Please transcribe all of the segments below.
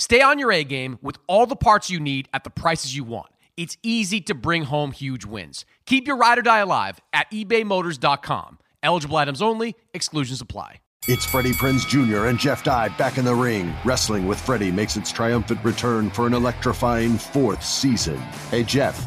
Stay on your A game with all the parts you need at the prices you want. It's easy to bring home huge wins. Keep your ride or die alive at ebaymotors.com. Eligible items only, exclusions apply. It's Freddie Prinze Jr. and Jeff Dye back in the ring. Wrestling with Freddie makes its triumphant return for an electrifying fourth season. Hey, Jeff.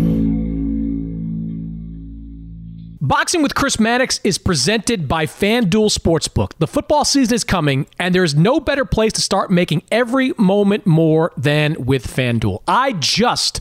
Boxing with Chris Mannix is presented by FanDuel Sportsbook. The football season is coming, and there's no better place to start making every moment more than with FanDuel. I just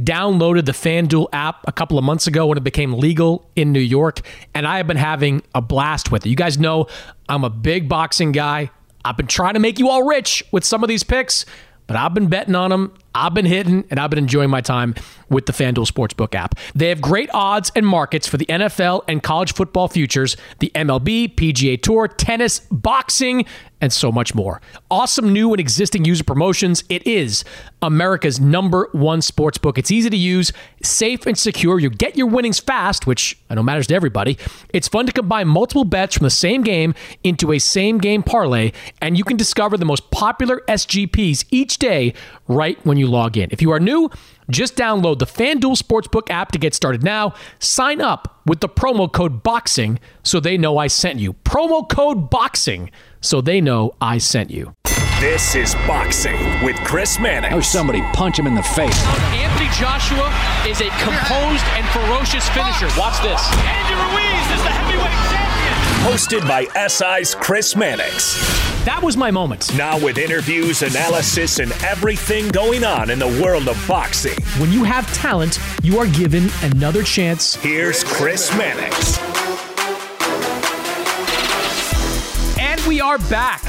downloaded the FanDuel app a couple of months ago when it became legal in New York, and I have been having a blast with it. You guys know I'm a big boxing guy. I've been trying to make you all rich with some of these picks, but I've been betting on them. I've been hitting and I've been enjoying my time with the FanDuel Sportsbook app. They have great odds and markets for the NFL and college football futures, the MLB, PGA Tour, tennis, boxing, and so much more. Awesome new and existing user promotions. It is America's number one sportsbook. It's easy to use, safe and secure. You get your winnings fast, which I know matters to everybody. It's fun to combine multiple bets from the same game into a same game parlay, and you can discover the most popular SGPs each day right when you log in. If you are new, just download the FanDuel Sportsbook app to get started now. Sign up with the promo code BOXING so they know I sent you. Promo code BOXING so they know I sent you. This is Boxing with Chris Mannix. Oh, somebody punch him in the face. Anthony Joshua is a composed and ferocious finisher. Watch this. Andy Ruiz is the heavyweight champion. Hosted by SI's Chris Mannix. That was my moment. Now with interviews, analysis, and everything going on in the world of boxing. When you have talent, you are given another chance. Here's Chris Mannix. And we are back.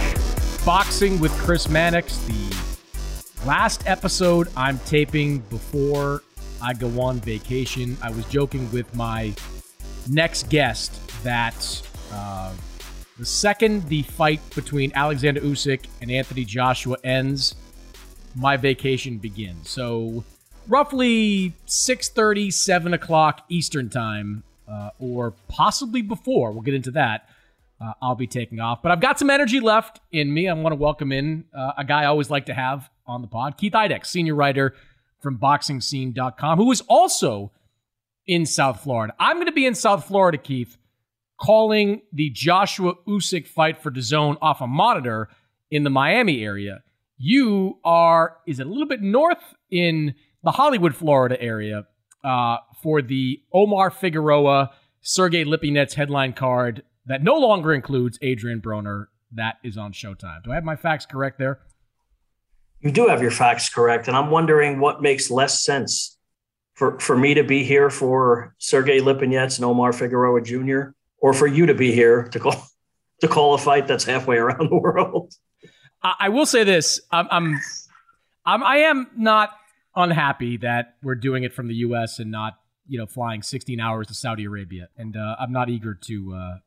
Boxing with Chris Mannix, the last episode I'm taping before I go on vacation. I was joking with my next guest that uh, the second the fight between Alexander Usyk and Anthony Joshua ends, my vacation begins. So roughly 6.30, 7 o'clock Eastern time, uh, or possibly before. We'll get into that uh, I'll be taking off. But I've got some energy left in me. I want to welcome in uh, a guy I always like to have on the pod, Keith Idec, senior writer from BoxingScene.com, who is also in South Florida. I'm going to be in South Florida, Keith, calling the Joshua Usyk fight for DAZN off a monitor in the Miami area. You are, is it a little bit north in the Hollywood, Florida area uh, for the Omar Figueroa, Sergey Lipinets headline card that no longer includes Adrien Broner. That is on Showtime. Do I have my facts correct there? You do have your facts correct, and I'm wondering what makes less sense for for me to be here for Sergey Lipinets and Omar Figueroa Jr. or for you to be here to call to call a fight that's halfway around the world. I, will say this: I'm, I'm, I'm I am not unhappy that we're doing it from the U.S. and not you know flying 16 hours to Saudi Arabia, and uh, I'm not eager to. Uh,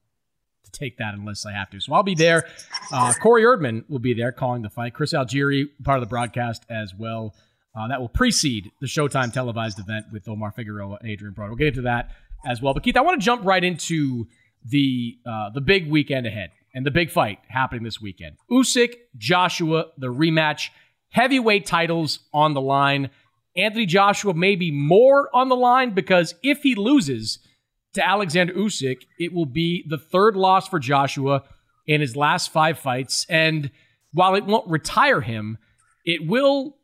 to take that unless I have to. So I'll be there. Uh, Corey Erdman will be there calling the fight. Chris Algieri, part of the broadcast as well. Uh, that will precede the Showtime televised event with Omar Figueroa and Adrien Broner. We'll get into that as well. But Keith, I want to jump right into the uh, the big weekend ahead and the big fight happening this weekend. Usyk, Joshua, the rematch, heavyweight titles on the line. Anthony Joshua may be more on the line because if he loses to Alexander Usyk, it will be the third loss for Joshua in his last five fights. And while it won't retire him, it will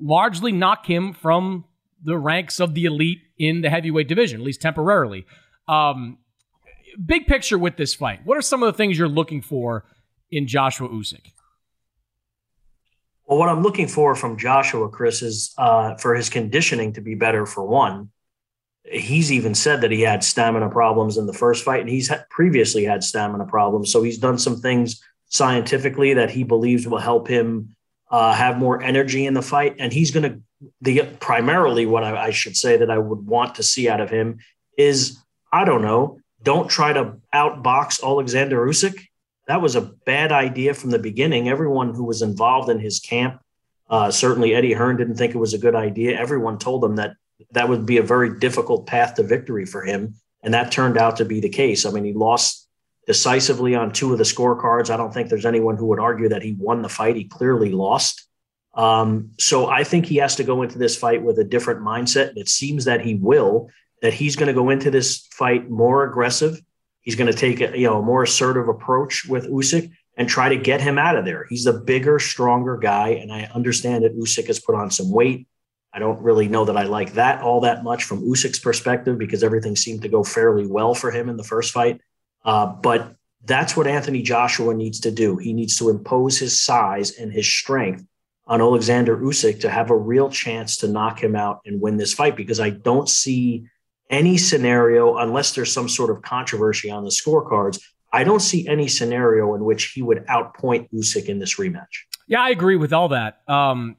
largely knock him from the ranks of the elite in the heavyweight division, at least temporarily. Um, big picture with this fight, what are some of the things you're looking for in Joshua Usyk? Well, what I'm looking for from Joshua, Chris, is uh, for his conditioning to be better. For one, he's even said that he had stamina problems in the first fight, and he's previously had stamina problems. So he's done some things scientifically that he believes will help him uh, have more energy in the fight. And he's going to the primarily what I, I should say that I would want to see out of him is I don't know, don't try to outbox Alexander Usyk. That was a bad idea from the beginning. Everyone who was involved in his camp, uh, certainly Eddie Hearn didn't think it was a good idea. Everyone told him that that would be a very difficult path to victory for him. And that turned out to be the case. I mean, he lost decisively on two of the scorecards. I don't think there's anyone who would argue that he won the fight. He clearly lost. Um, so I think he has to go into this fight with a different mindset. And it seems that he will, that he's going to go into this fight more aggressive. He's going to take a you know a more assertive approach with Usyk and try to get him out of there. He's a bigger, stronger guy, and I understand that Usyk has put on some weight. I don't really know that I like that all that much from Usyk's perspective because everything seemed to go fairly well for him in the first fight. Uh, but that's what Anthony Joshua needs to do. He needs to impose his size and his strength on Alexander Usyk to have a real chance to knock him out and win this fight because I don't see any scenario, unless there's some sort of controversy on the scorecards, I don't see any scenario in which he would outpoint Usyk in this rematch. Yeah, I agree with all that. Um,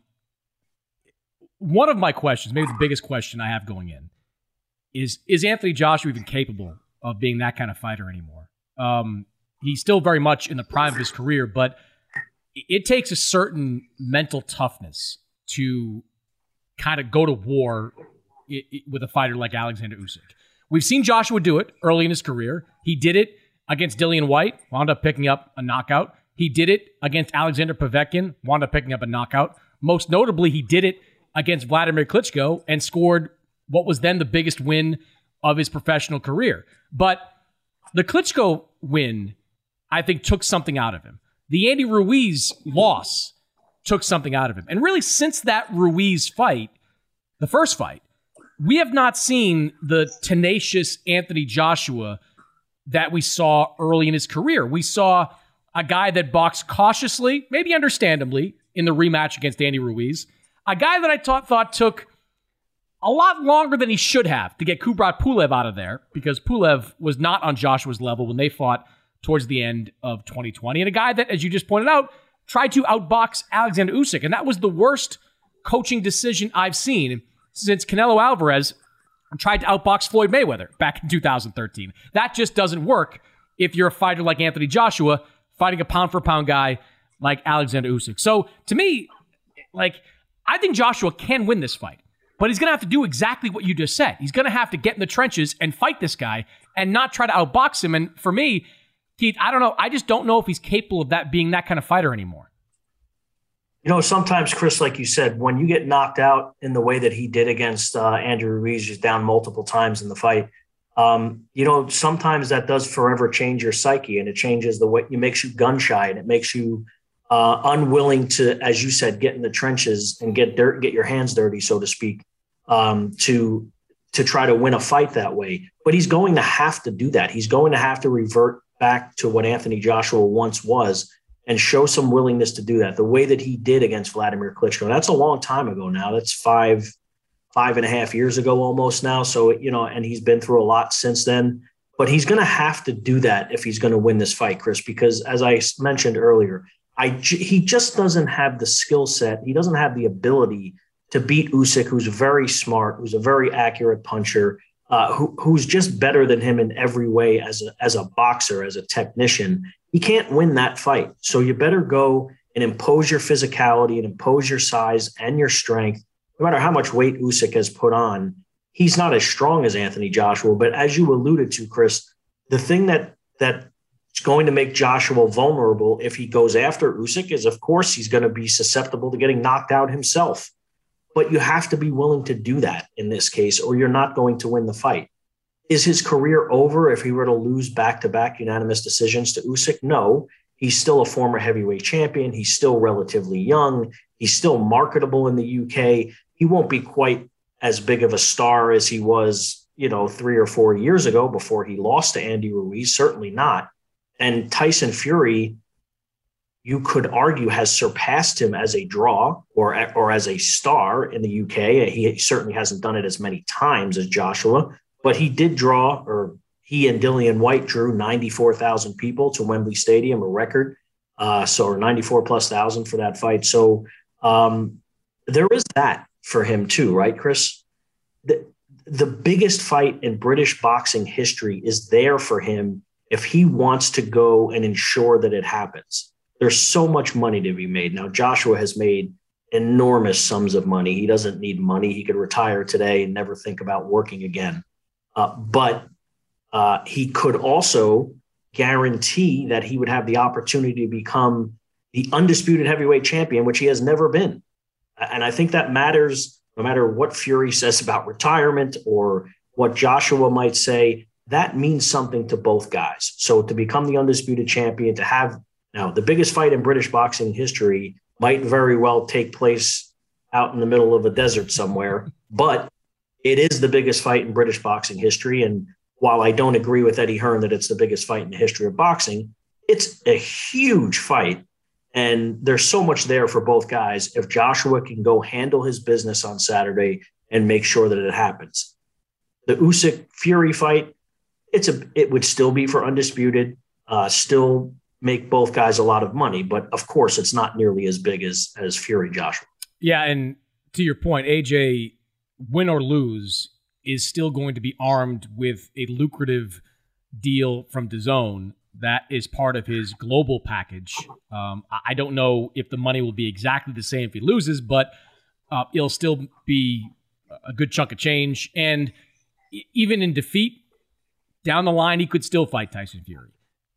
one of my questions, maybe the biggest question I have going in, is is Anthony Joshua even capable of being that kind of fighter anymore? Um, he's still very much in the prime of his career, but it takes a certain mental toughness to kind of go to war with a fighter like Alexander Usyk. We've seen Joshua do it early in his career. He did it against Dillian Whyte, wound up picking up a knockout. He did it against Alexander Povetkin, wound up picking up a knockout. Most notably, he did it against Vladimir Klitschko and scored what was then the biggest win of his professional career. But the Klitschko win, I think, took something out of him. The Andy Ruiz loss took something out of him. And really, since that Ruiz fight, the first fight, we have not seen the tenacious Anthony Joshua that we saw early in his career. We saw a guy that boxed cautiously, maybe understandably, in the rematch against Andy Ruiz. A guy that I thought, thought took a lot longer than he should have to get Kubrat Pulev out of there because Pulev was not on Joshua's level when they fought towards the end of 2020. And a guy that, as you just pointed out, tried to outbox Alexander Usyk. And that was the worst coaching decision I've seen since Canelo Alvarez tried to outbox Floyd Mayweather back in 2013. That just doesn't work if you're a fighter like Anthony Joshua fighting a pound for pound guy like Alexander Usyk. So to me, like, I think Joshua can win this fight, but he's going to have to do exactly what you just said. He's going to have to get in the trenches and fight this guy and not try to outbox him. And for me, Keith, I don't know. I just don't know if he's capable of that being that kind of fighter anymore. You know, sometimes, Chris, like you said, when you get knocked out in the way that he did against uh, Andrew Ruiz, he's down multiple times in the fight. Um, you know, sometimes that does forever change your psyche, and it changes the way it makes you gun shy, and it makes you uh, unwilling to, as you said, get in the trenches and get dirt, get your hands dirty, so to speak, um, to to try to win a fight that way. But he's going to have to do that. He's going to have to revert back to what Anthony Joshua once was and show some willingness to do that the way that he did against Vladimir Klitschko. That's a long time ago now. That's five, five and a half years ago almost now. So, you know, and he's been through a lot since then. But he's going to have to do that if he's going to win this fight, Chris, because as I mentioned earlier, I he just doesn't have the skill set. He doesn't have the ability to beat Usyk, who's very smart, who's a very accurate puncher, uh, who, who's just better than him in every way as a, as a boxer, as a technician. He can't win that fight. So you better go and impose your physicality and impose your size and your strength. No matter how much weight Usyk has put on, he's not as strong as Anthony Joshua. But as you alluded to, Chris, the thing that that's going to make Joshua vulnerable if he goes after Usyk is, of course, he's going to be susceptible to getting knocked out himself. But you have to be willing to do that in this case, or you're not going to win the fight. Is his career over if he were to lose back to back unanimous decisions to Usyk? No. He's still a former heavyweight champion. He's still relatively young. He's still marketable in the UK. He won't be quite as big of a star as he was, you know, three or four years ago before he lost to Andy Ruiz. Certainly not. And Tyson Fury, you could argue, has surpassed him as a draw or or as a star in the UK. He certainly hasn't done it as many times as Joshua, but he did draw, or he and Dillian Whyte drew 94,000 people to Wembley Stadium, a record. Uh, so 94 plus thousand for that fight. So um, there is that for him too, right, Chris? The, the biggest fight in British boxing history is there for him if he wants to go and ensure that it happens. There's so much money to be made. Now, Joshua has made enormous sums of money. He doesn't need money. He could retire today and never think about working again. Uh, but uh, he could also guarantee that he would have the opportunity to become the undisputed heavyweight champion, which he has never been. And I think that matters no matter what Fury says about retirement or what Joshua might say. That means something to both guys. So to become the undisputed champion, to have now the biggest fight in British boxing history might very well take place out in the middle of a desert somewhere, but it is the biggest fight in British boxing history. And while I don't agree with Eddie Hearn that it's the biggest fight in the history of boxing, it's a huge fight and there's so much there for both guys. If Joshua can go handle his business on Saturday and make sure that it happens, the Usyk Fury fight, it's a it would still be for undisputed, uh, still make both guys a lot of money, but of course it's not nearly as big as as Fury Joshua. Yeah, and to your point, AJ, win or lose, is still going to be armed with a lucrative deal from DAZN that is part of his global package. Um, I don't know if the money will be exactly the same if he loses, but uh, it'll still be a good chunk of change. And even in defeat, down the line, he could still fight Tyson Fury.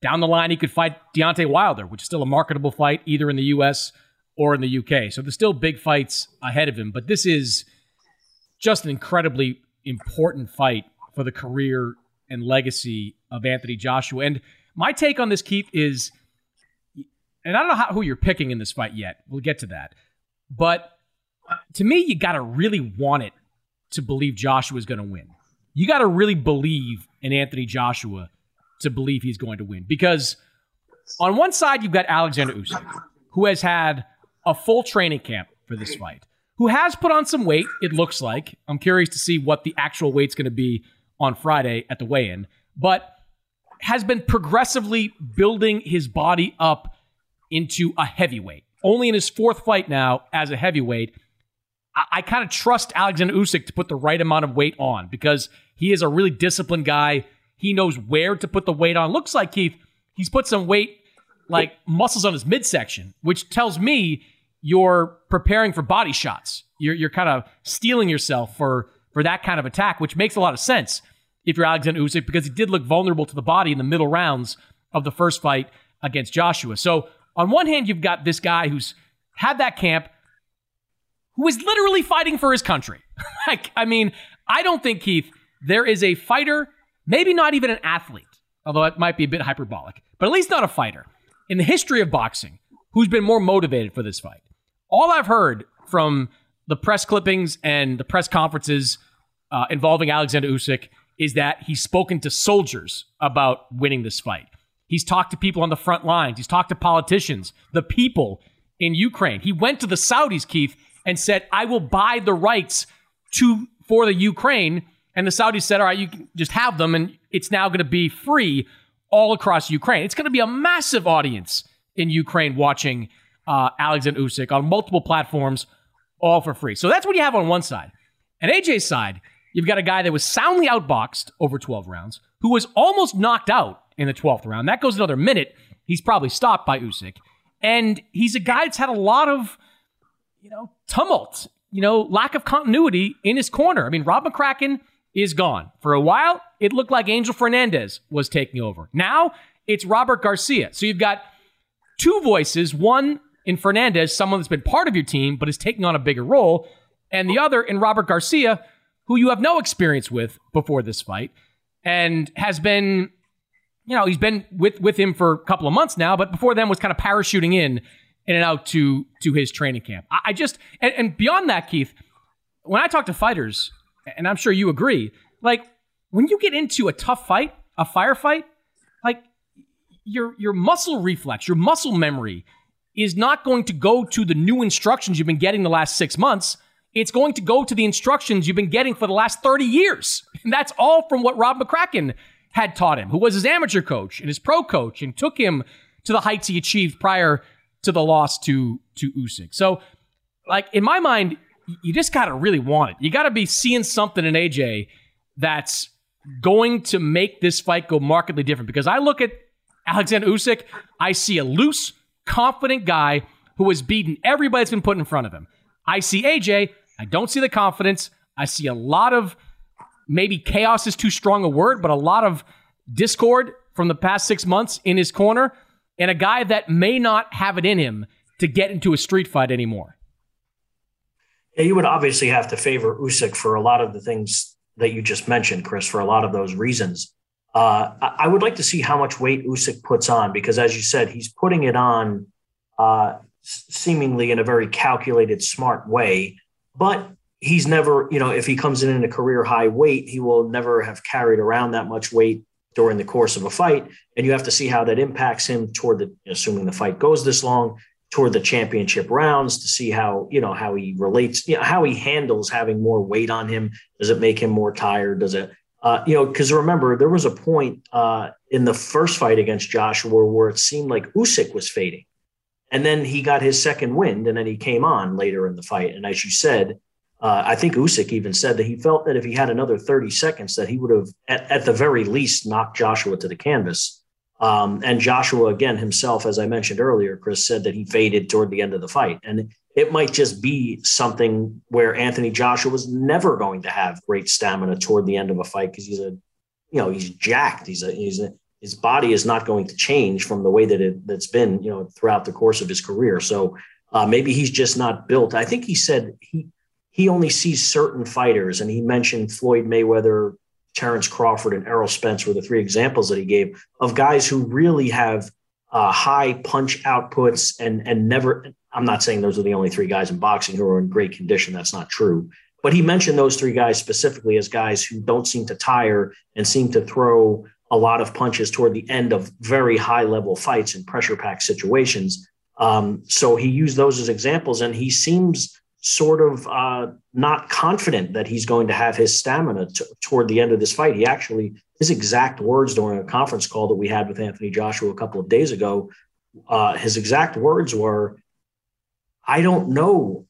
Down the line, he could fight Deontay Wilder, which is still a marketable fight either in the U.S. or in the U.K. So there's still big fights ahead of him. But this is just an incredibly important fight for the career and legacy of Anthony Joshua. And my take on this, Keith, is, and I don't know how, who you're picking in this fight yet. We'll get to that. But to me, you got to really want it to believe Joshua is going to win. You got to really believe in Anthony Joshua to believe he's going to win. Because on one side, you've got Alexander Usyk, who has had a full training camp for this fight, who has put on some weight, it looks like. I'm curious to see what the actual weight's going to be on Friday at the weigh in. But has been progressively building his body up into a heavyweight. Only in his fourth fight now as a heavyweight. I, I kind of trust Alexander Usyk to put the right amount of weight on because he is a really disciplined guy. He knows where to put the weight on. Looks like Keith, he's put some weight, like muscles on his midsection, which tells me you're preparing for body shots. You're, you're kind of steeling yourself for, for that kind of attack, which makes a lot of sense if you're Alexander Usyk because he did look vulnerable to the body in the middle rounds of the first fight against Joshua. So on one hand, you've got this guy who's had that camp, who is literally fighting for his country. like, I mean, I don't think Keith there is a fighter, maybe not even an athlete, although it might be a bit hyperbolic, but at least not a fighter in the history of boxing who's been more motivated for this fight. All I've heard from the press clippings and the press conferences uh, involving Alexander Usyk is that he's spoken to soldiers about winning this fight. He's talked to people on the front lines. He's talked to politicians, the people in Ukraine. He went to the Saudis, Keith, and said, I will buy the rights to for the Ukraine. And the Saudis said, All right, you can just have them, and it's now going to be free all across Ukraine. It's going to be a massive audience in Ukraine watching uh, Alexander Usyk on multiple platforms, all for free. So that's what you have on one side. And AJ's side, You've got a guy that was soundly outboxed over 12 rounds, who was almost knocked out in the 12th round. That goes another minute. He's probably stopped by Usyk. And he's a guy that's had a lot of, you know, tumult, you know, lack of continuity in his corner. I mean, Rob McCracken is gone. For a while, it looked like Angel Fernandez was taking over. Now it's Robert Garcia. So you've got two voices, one in Fernandez, someone that's been part of your team but is taking on a bigger role, and the other in Robert Garcia, who you have no experience with before this fight and has been you know he's been with with him for a couple of months now but before then was kind of parachuting in in and out to to his training camp i, I just and, and beyond that keith when I talk to fighters, and I'm sure you agree, like when you get into a tough fight, a firefight, like your your muscle reflex, your muscle memory is not going to go to the new instructions you've been getting the last six months. It's going to go to the instructions you've been getting for the last 30 years. And that's all from what Rob McCracken had taught him, who was his amateur coach and his pro coach and took him to the heights he achieved prior to the loss to, to Usyk. So, like, in my mind, you just got to really want it. You got to be seeing something in AJ that's going to make this fight go markedly different. Because I look at Alexander Usyk, I see a loose, confident guy who has beaten everybody that's been put in front of him. I see AJ, I don't see the confidence. I see a lot of maybe chaos is too strong a word, but a lot of discord from the past six months in his corner, and a guy that may not have it in him to get into a street fight anymore. You would obviously have to favor Usyk for a lot of the things that you just mentioned, Chris, for a lot of those reasons. Uh, I would like to see how much weight Usyk puts on because, as you said, he's putting it on uh, seemingly in a very calculated, smart way. But he's never, you know, if he comes in in a career high weight, he will never have carried around that much weight during the course of a fight. And you have to see how that impacts him toward the, assuming the fight goes this long, toward the championship rounds to see how, you know, how he relates, you know, how he handles having more weight on him. Does it make him more tired? Does it, uh, you know, because remember, there was a point uh, in the first fight against Joshua where it seemed like Usyk was fading. And then he got his second wind, and then he came on later in the fight. And as you said, uh, I think Usyk even said that he felt that if he had another 30 seconds, that he would have, at, at the very least, knocked Joshua to the canvas. Um, and Joshua, again, himself, as I mentioned earlier, Chris said that he faded toward the end of the fight. And it might just be something where Anthony Joshua was never going to have great stamina toward the end of a fight because he's a, you know, he's jacked. He's a, he's a, his body is not going to change from the way that it, that's been, you know, throughout the course of his career. So uh, maybe he's just not built. I think he said he he only sees certain fighters, and he mentioned Floyd Mayweather, Terrence Crawford, and Errol Spence were the three examples that he gave of guys who really have uh, high punch outputs and and never I'm not saying those are the only three guys in boxing who are in great condition. That's not true. But he mentioned those three guys specifically as guys who don't seem to tire and seem to throw a lot of punches toward the end of very high level fights and pressure packed situations. Um, so he used those as examples, and he seems sort of uh, not confident that he's going to have his stamina t- toward the end of this fight. He actually, his exact words during a conference call that we had with Anthony Joshua a couple of days ago, uh, his exact words were, I don't know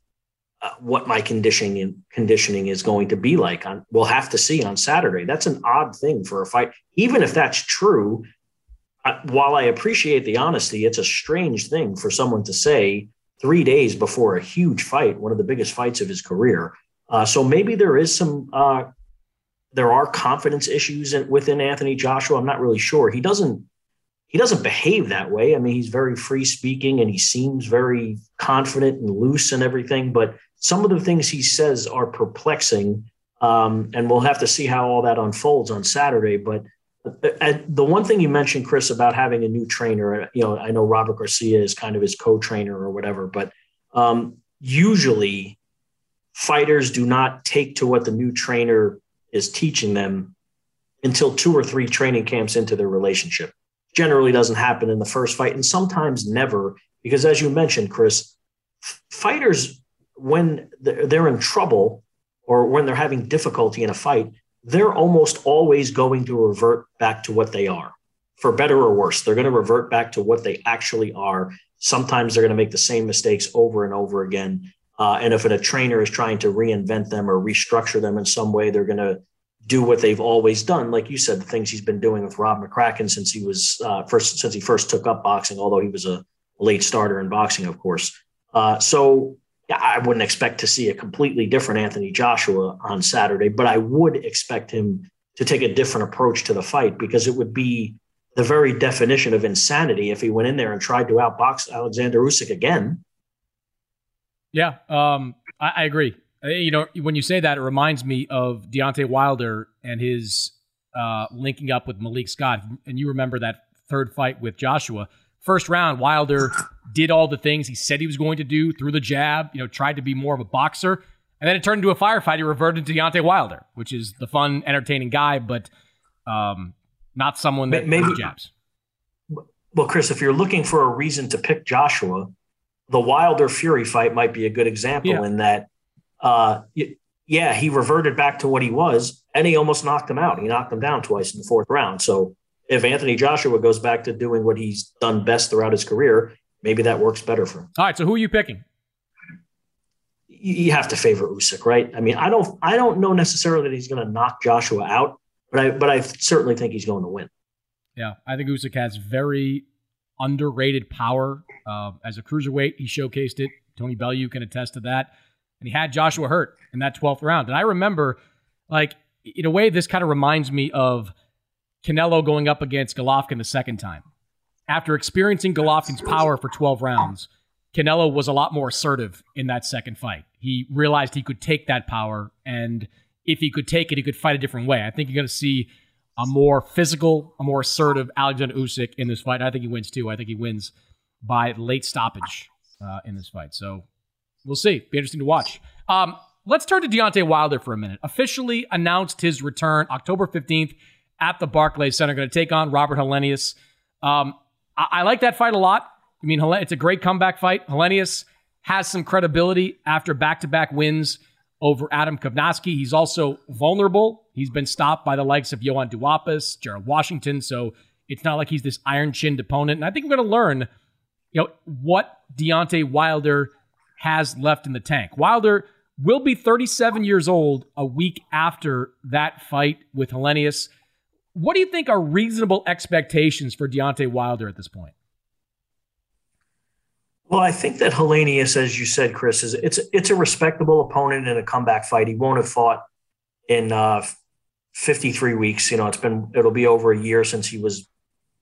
uh, what my conditioning conditioning is going to be like. On, we'll have to see on Saturday. That's an odd thing for a fight. Even if that's true, uh, while I appreciate the honesty, it's a strange thing for someone to say three days before a huge fight, one of the biggest fights of his career. Uh, so maybe there is some, uh, there are confidence issues within Anthony Joshua. I'm not really sure. He doesn't he doesn't behave that way. I mean, he's very free speaking and he seems very confident and loose and everything. But some of the things he says are perplexing. Um, and we'll have to see how all that unfolds on Saturday. But the one thing you mentioned, Chris, about having a new trainer, you know, I know Robert Garcia is kind of his co-trainer or whatever, but um, usually fighters do not take to what the new trainer is teaching them until two or three training camps into their relationship. Generally doesn't happen in the first fight and sometimes never because as you mentioned chris fighters when they're in trouble or when they're having difficulty in a fight they're almost always going to revert back to what they are for better or worse they're going to revert back to what they actually are sometimes they're going to make the same mistakes over and over again uh, and if a trainer is trying to reinvent them or restructure them in some way they're going to do what they've always done. Like you said, the things he's been doing with Rob McCracken since he was uh, first since he first took up boxing, although he was a late starter in boxing, of course. Uh, so I wouldn't expect to see a completely different Anthony Joshua on Saturday, but I would expect him to take a different approach to the fight because it would be the very definition of insanity if he went in there and tried to outbox Alexander Usyk again. Yeah, um, I, I agree. Uh, you know, when you say that, it reminds me of Deontay Wilder and his uh, linking up with Malik Scott. And you remember that third fight with Joshua. First round, Wilder did all the things he said he was going to do through the jab, you know, tried to be more of a boxer. And then it turned into a firefight. He reverted to Deontay Wilder, which is the fun, entertaining guy, but um, not someone that Maybe- jabs. Well, Chris, if you're looking for a reason to pick Joshua, the Wilder Fury fight might be a good example Yeah. in that, uh, yeah, he reverted back to what he was, and he almost knocked him out. He knocked him down twice in the fourth round. So if Anthony Joshua goes back to doing what he's done best throughout his career, maybe that works better for him. All right, so who are you picking? You have to favor Usyk, right? I mean, I don't, I don't know necessarily that he's going to knock Joshua out, but I, but I certainly think he's going to win. Yeah, I think Usyk has very underrated power uh, as a cruiserweight. He showcased it. Tony Bellew can attest to that. And he had Joshua hurt in that 12th round. And I remember, like, in a way, this kind of reminds me of Canelo going up against Golovkin the second time. After experiencing Golovkin's power for 12 rounds, Canelo was a lot more assertive in that second fight. He realized he could take that power, and if he could take it, he could fight a different way. I think you're going to see a more physical, a more assertive Alexander Usyk in this fight. I think he wins too. I think he wins by late stoppage uh, in this fight. So we'll see. Be interesting to watch. Um, let's turn to Deontay Wilder for a minute. Officially announced his return October 15th at the Barclays Center. Going to take on Robert Helenius. Um, I-, I like that fight a lot. I mean, it's a great comeback fight. Helenius has some credibility after back-to-back wins over Adam Kownacki. He's also vulnerable. He's been stopped by the likes of Johann Duhaupas, Gerald Washington. So it's not like he's this iron-chinned opponent. And I think we're going to learn, you know, what Deontay Wilder has left in the tank. Wilder will be 37 years old a week after that fight with Helenius. What do you think are reasonable expectations for Deontay Wilder at this point? Well, I think that Helenius, as you said, Chris, is it's it's a respectable opponent in a comeback fight. He won't have fought in uh, 53 weeks. You know, it's been it'll be over a year since he was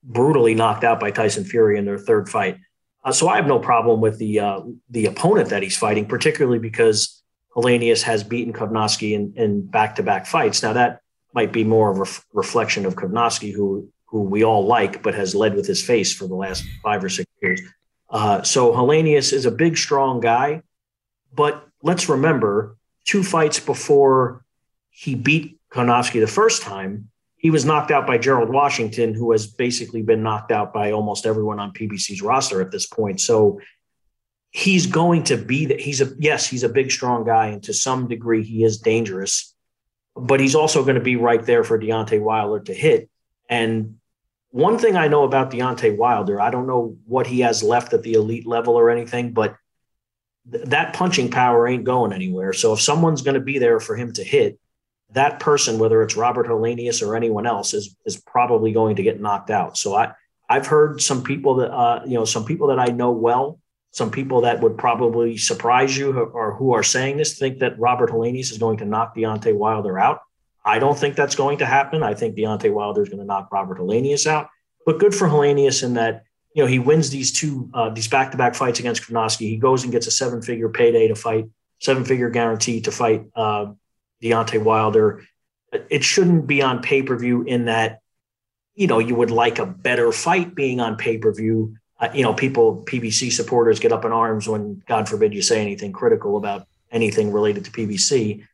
brutally knocked out by Tyson Fury in their third fight. Uh, so I have no problem with the uh, the opponent that he's fighting, particularly because Helenius has beaten Kownacki in, in back-to-back fights. Now that might be more of a ref- reflection of Kownacki, who who we all like, but has led with his face for the last five or six years. Uh, so Helenius is a big, strong guy, but let's remember two fights before he beat Kownacki the first time, he was knocked out by Gerald Washington, who has basically been knocked out by almost everyone on PBC's roster at this point. So he's going to be that. He's a yes, he's a big, strong guy, and to some degree, he is dangerous. But he's also going to be right there for Deontay Wilder to hit. And one thing I know about Deontay Wilder, I don't know what he has left at the elite level or anything, but th- that punching power ain't going anywhere. So if someone's going to be there for him to hit, that person, whether it's Robert Helenius or anyone else, is is probably going to get knocked out. So I I've heard some people that uh, you know some people that I know well, some people that would probably surprise you or who are saying this think that Robert Helenius is going to knock Deontay Wilder out. I don't think that's going to happen. I think Deontay Wilder is going to knock Robert Helenius out. But good for Helenius in that you know he wins these two uh, these back to back fights against Kownacki. He goes and gets a seven figure payday to fight, seven figure guarantee to fight uh, Deontay Wilder. It shouldn't be on pay per view in that you know you would like a better fight being on pay per view. You know, people PBC supporters get up in arms when God forbid you say anything critical about anything related to PBC.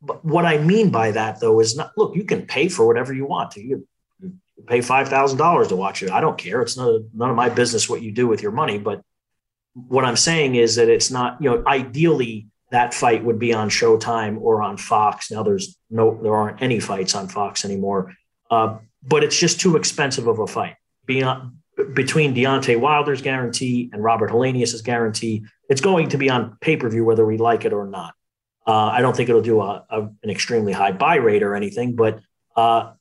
But what I mean by that, though, is not look. You can pay for whatever you want to. You, pay five thousand dollars to watch it. I don't care. It's not, none of my business what you do with your money. But what I'm saying is that it's not. You know, ideally, that fight would be on Showtime or on Fox. Now, there's no, there aren't any fights on Fox anymore. Uh, but it's just too expensive of a fight. Beyond between Deontay Wilder's guarantee and Robert Helenius's guarantee, it's going to be on pay per view whether we like it or not. Uh, I don't think it'll do a, a, an extremely high buy rate or anything, but uh,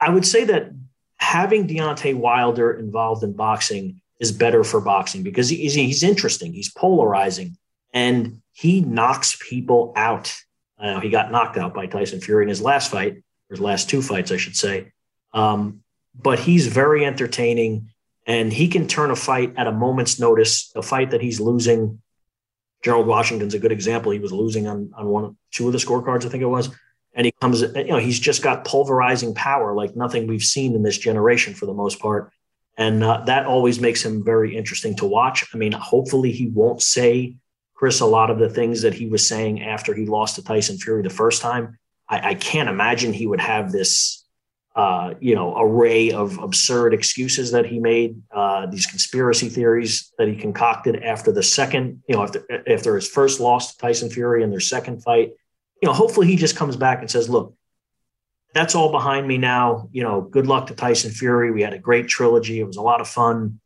I would say that having Deontay Wilder involved in boxing is better for boxing because he's, he's interesting, he's polarizing, and he knocks people out. Uh, he got knocked out by Tyson Fury in his last fight, or his last two fights, I should say. Um, but he's very entertaining, and he can turn a fight at a moment's notice. A fight that he's losing Gerald Washington's a good example. He was losing on on one two of the scorecards, I think it was, and he comes. You know, he's just got pulverizing power like nothing we've seen in this generation for the most part, and uh, that always makes him very interesting to watch. I mean, hopefully he won't say Chris, a lot of the things that he was saying after he lost to Tyson Fury the first time. I, I can't imagine he would have this, uh, you know, array of absurd excuses that he made, uh, these conspiracy theories that he concocted after the second, you know, after after his first loss to Tyson Fury in their second fight. You know, hopefully he just comes back and says, "Look, that's all behind me now. You know, good luck to Tyson Fury. We had a great trilogy. It was a lot of fun.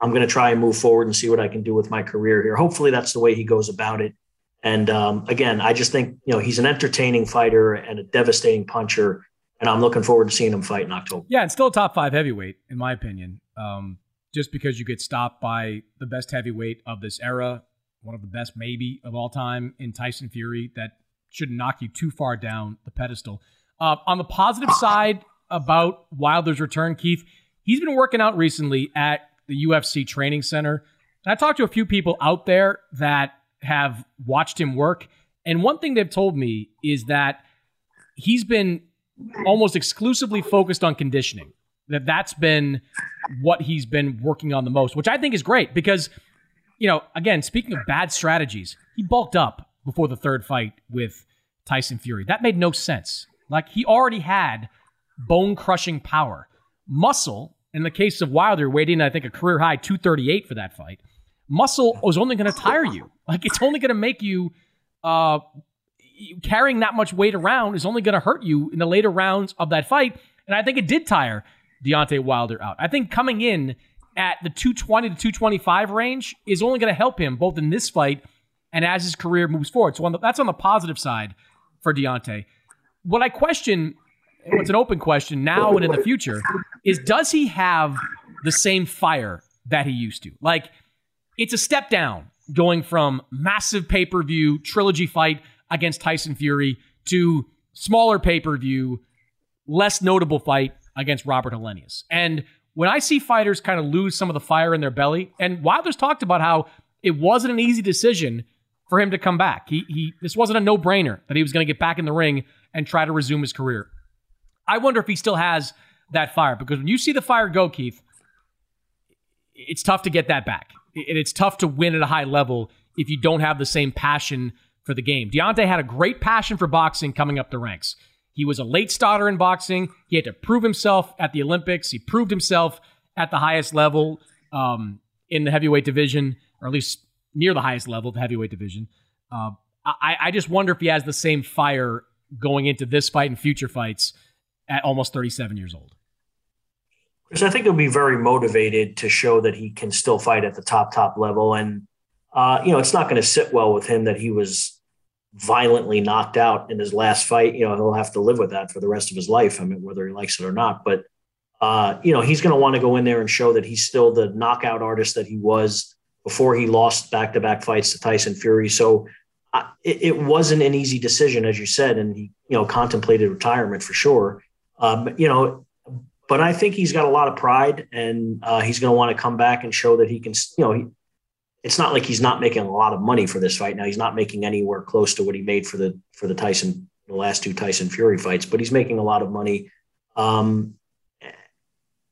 I'm going to try and move forward and see what I can do with my career here. Hopefully, that's the way he goes about it. And um, again, I just think you know he's an entertaining fighter and a devastating puncher, and I'm looking forward to seeing him fight in October. Yeah, and still a top five heavyweight in my opinion. Um, just because you get stopped by the best heavyweight of this era, one of the best maybe of all time in Tyson Fury, that shouldn't knock you too far down the pedestal. Uh, on the positive side about Wilder's return, Keith, he's been working out recently at the UFC training center. And I talked to a few people out there that have watched him work. And one thing they've told me is that he's been almost exclusively focused on conditioning. That that's been what he's been working on the most, which I think is great because, you know, again, speaking of bad strategies, he bulked up before the third fight with Tyson Fury. That made no sense. Like he already had bone crushing power. Muscle, in the case of Wilder, waiting, I think, a career high 238 for that fight. Muscle was only going to tire you. Like it's only going to make you, uh, carrying that much weight around is only going to hurt you in the later rounds of that fight. And I think it did tire Deontay Wilder out. I think coming in at the 220 to 225 range is only going to help him both in this fight and as his career moves forward. So on the, that's on the positive side for Deontay what I question, what's an open question now and in the future, is does he have the same fire that he used to? Like, it's a step down going from massive pay per view trilogy fight against Tyson Fury to smaller pay per view, less notable fight against Robert Helenius. And when I see fighters kind of lose some of the fire in their belly, and Wilder's talked about how it wasn't an easy decision for him to come back. He, he this wasn't a no brainer that he was going to get back in the ring and try to resume his career. I wonder if he still has that fire because when you see the fire go, Keith, it's tough to get that back. And it's tough to win at a high level if you don't have the same passion for the game. Deontay had a great passion for boxing coming up the ranks. He was a late starter in boxing. He had to prove himself at the Olympics. He proved himself at the highest level um, in the heavyweight division, or at least near the highest level, the heavyweight division. Uh, I, I just wonder if he has the same fire going into this fight and future fights at almost 37 years old? Chris, I think he'll be very motivated to show that he can still fight at the top, top level. And, uh, you know, it's not going to sit well with him that he was violently knocked out in his last fight. You know, he'll have to live with that for the rest of his life. I mean, whether he likes it or not. But, uh, you know, he's going to want to go in there and show that he's still the knockout artist that he was before he lost back to back fights to Tyson Fury. So it, it, wasn't an easy decision, as you said, and he, you know, contemplated retirement for sure. Um, you know, but I think he's got a lot of pride, and uh, he's going to want to come back and show that he can. You know, he, it's not like he's not making a lot of money for this fight now. He's not making anywhere close to what he made for the for the Tyson the last two Tyson Fury fights, but he's making a lot of money. Um,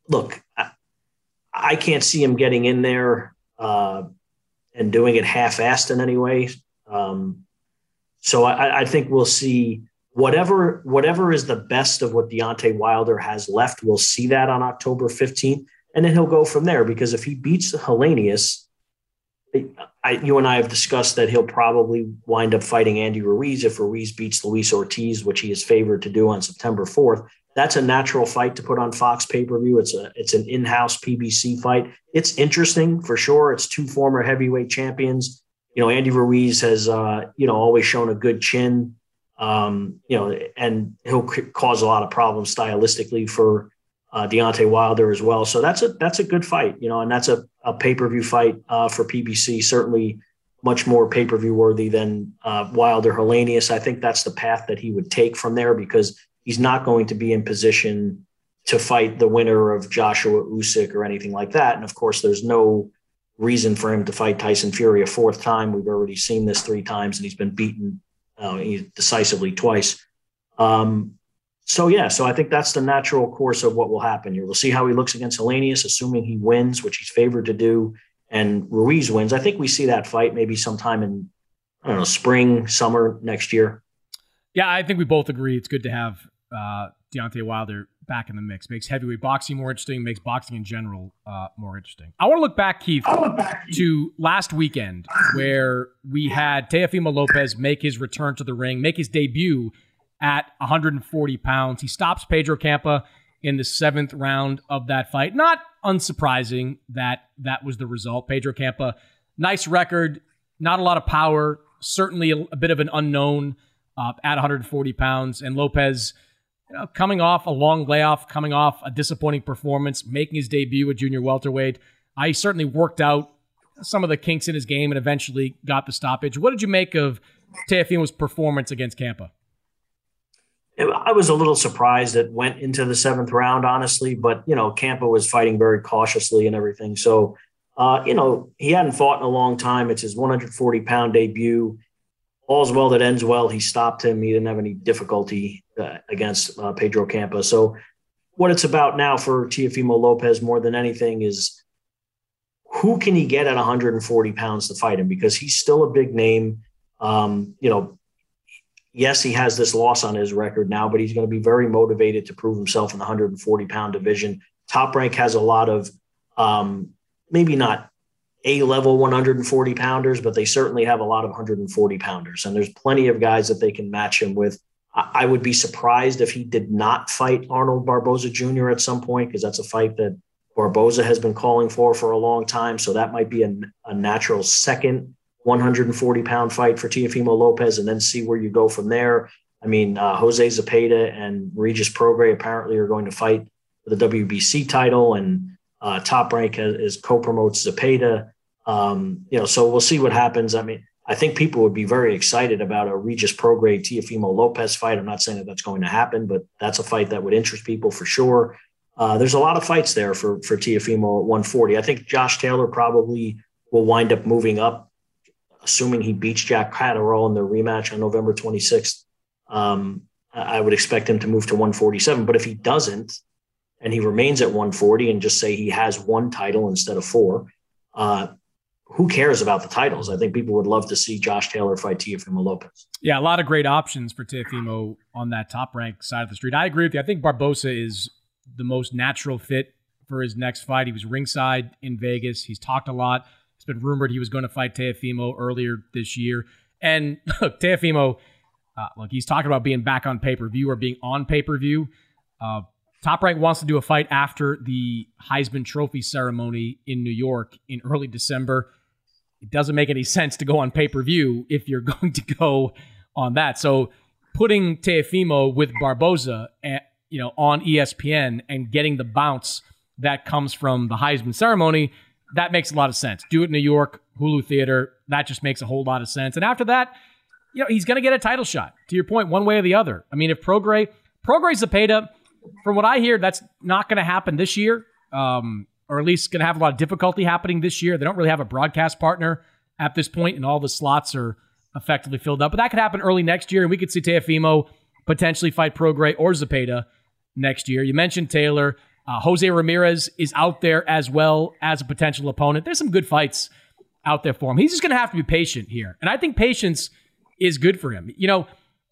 look, I, I, can't see him getting in there uh, and doing it half-assed in any way. Um, so I, I, think we'll see whatever whatever is the best of what Deontay Wilder has left. We'll see that on October 15th, and then he'll go from there. Because if he beats Helenius, I, you and I have discussed that he'll probably wind up fighting Andy Ruiz if Ruiz beats Luis Ortiz, which he is favored to do on September 4th. That's a natural fight to put on Fox pay per view. It's a it's an in house PBC fight. It's interesting for sure. It's two former heavyweight champions you know, Andy Ruiz has, uh, you know, always shown a good chin, um, you know, and he'll cause a lot of problems stylistically for uh, Deontay Wilder as well. So that's a that's a good fight, you know, and that's a, a pay per view fight uh, for PBC. Certainly much more pay per view worthy than uh, Wilder Helenius. I think that's the path that he would take from there because he's not going to be in position to fight the winner of Joshua Usyk or anything like that. And of course, there's no reason for him to fight Tyson Fury a fourth time. We've already seen this three times, and he's been beaten uh, decisively twice. Um, so yeah, so I think that's the natural course of what will happen here. We'll see how he looks against Helenius, assuming he wins, which he's favored to do, and Ruiz wins, I think we see that fight maybe sometime in I don't know spring, summer next year. Yeah, I think we both agree it's good to have uh, Deontay Wilder back in the mix. Makes heavyweight boxing more interesting. Makes boxing in general uh, more interesting. I want to look back, Keith, look back, to last weekend where we had Teofimo Lopez make his return to the ring, make his debut at 140 pounds. He stops Pedro Campa in the seventh round of that fight. Not unsurprising that that was the result. Pedro Campa, nice record, not a lot of power, certainly a, a bit of an unknown uh, at 140 pounds, and Lopez you know, coming off a long layoff, coming off a disappointing performance, making his debut at junior welterweight. I certainly worked out some of the kinks in his game and eventually got the stoppage. What did you make of Teofimo's performance against Campa? I was a little surprised it went into the seventh round, honestly, but you know, Campa was fighting very cautiously and everything. So, uh, you know, he hadn't fought in a long time. It's his 140 pound debut all's well that ends well. He stopped him. He didn't have any difficulty uh, against uh, Pedro Campa. So, what it's about now for Teofimo Lopez more than anything is who can he get at 140 pounds to fight him because he's still a big name. Um, you know, yes, he has this loss on his record now, but he's going to be very motivated to prove himself in the 140 pound division. Top Rank has a lot of um, maybe not a level 140 pounders, but they certainly have a lot of 140 pounders. And there's plenty of guys that they can match him with. I would be surprised if he did not fight Arnold Barboza Jr. at some point, because that's a fight that Barboza has been calling for for a long time. So that might be a, a natural second 140 pound fight for Teofimo Lopez, and then see where you go from there. I mean, uh, Jose Zepeda and Regis Prograis apparently are going to fight for the WBC title, and uh, Top Rank is co-promotes Zepeda. Um, you know, so we'll see what happens. I mean, I think people would be very excited about a Regis Prograis Teofimo Lopez fight. I'm not saying that that's going to happen, but that's a fight that would interest people for sure. Uh, there's a lot of fights there for for Teofimo at 140. I think Josh Taylor probably will wind up moving up, assuming he beats Jack Catterall in the rematch on November 26th. Um, I would expect him to move to 147. But if he doesn't, and he remains at 140 and just say he has one title instead of four, uh, who cares about the titles? I think people would love to see Josh Taylor fight Teofimo Lopez. Yeah, a lot of great options for Teofimo on that top rank side of the street. I agree with you. I think Barboza is the most natural fit for his next fight. He was ringside in Vegas. He's talked a lot. Been rumored he was going to fight Teofimo earlier this year. And look, Teofimo, uh, look, he's talking about being back on pay per view or being on pay per view. Uh, Top Rank wants to do a fight after the Heisman Trophy ceremony in New York in early December. It doesn't make any sense to go on pay per view if you're going to go on that. So putting Teofimo with Barboza, at, eh, you know, on ESPN and getting the bounce that comes from the Heisman ceremony, that makes a lot of sense. Do it in New York, Hulu Theater. That just makes a whole lot of sense. And after that, you know, he's going to get a title shot. To your point, one way or the other. I mean, if Prograis, Prograis Zepeda from what I hear, that's not going to happen this year, um, or at least going to have a lot of difficulty happening this year. They don't really have a broadcast partner at this point, and all the slots are effectively filled up. But that could happen early next year, and we could see Teofimo potentially fight Prograis or Zepeda next year. You mentioned Taylor. Uh, Jose Ramirez is out there as well as a potential opponent. There's some good fights out there for him. He's just going to have to be patient here. And I think patience is good for him. You know,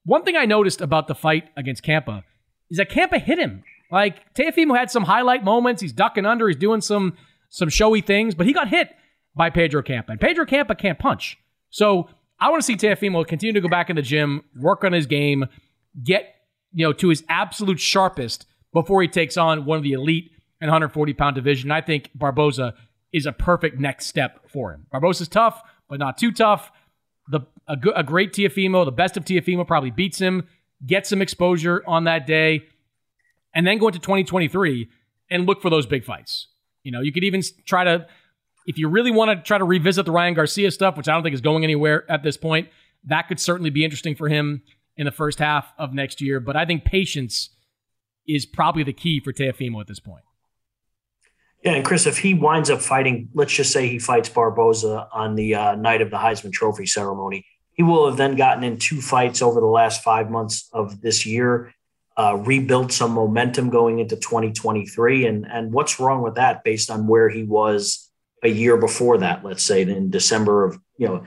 one thing I noticed about the fight against Campa – is that Campa hit him. Like Teofimo had some highlight moments. He's ducking under. He's doing some some showy things, but he got hit by Pedro Campa, and Pedro Campa can't punch. So I want to see Teofimo continue to go back in the gym, work on his game, get you know to his absolute sharpest before he takes on one of the elite and 140 pound division. I think Barboza is a perfect next step for him. Barboza's tough, but not too tough. The a, a great Teofimo, the best of Teofimo, probably beats him get some exposure on that day, and then go into 2023 and look for those big fights. You know, you could even try to, if you really want to try to revisit the Ryan Garcia stuff, which I don't think is going anywhere at this point, that could certainly be interesting for him in the first half of next year. But I think patience is probably the key for Teofimo at this point. Yeah, and Chris, if he winds up fighting, let's just say he fights Barboza on the uh, night of the Heisman Trophy ceremony, he will have then gotten in two fights over the last five months of this year, uh, rebuilt some momentum going into 2023. And, and what's wrong with that based on where he was a year before that, let's say in December of, you know,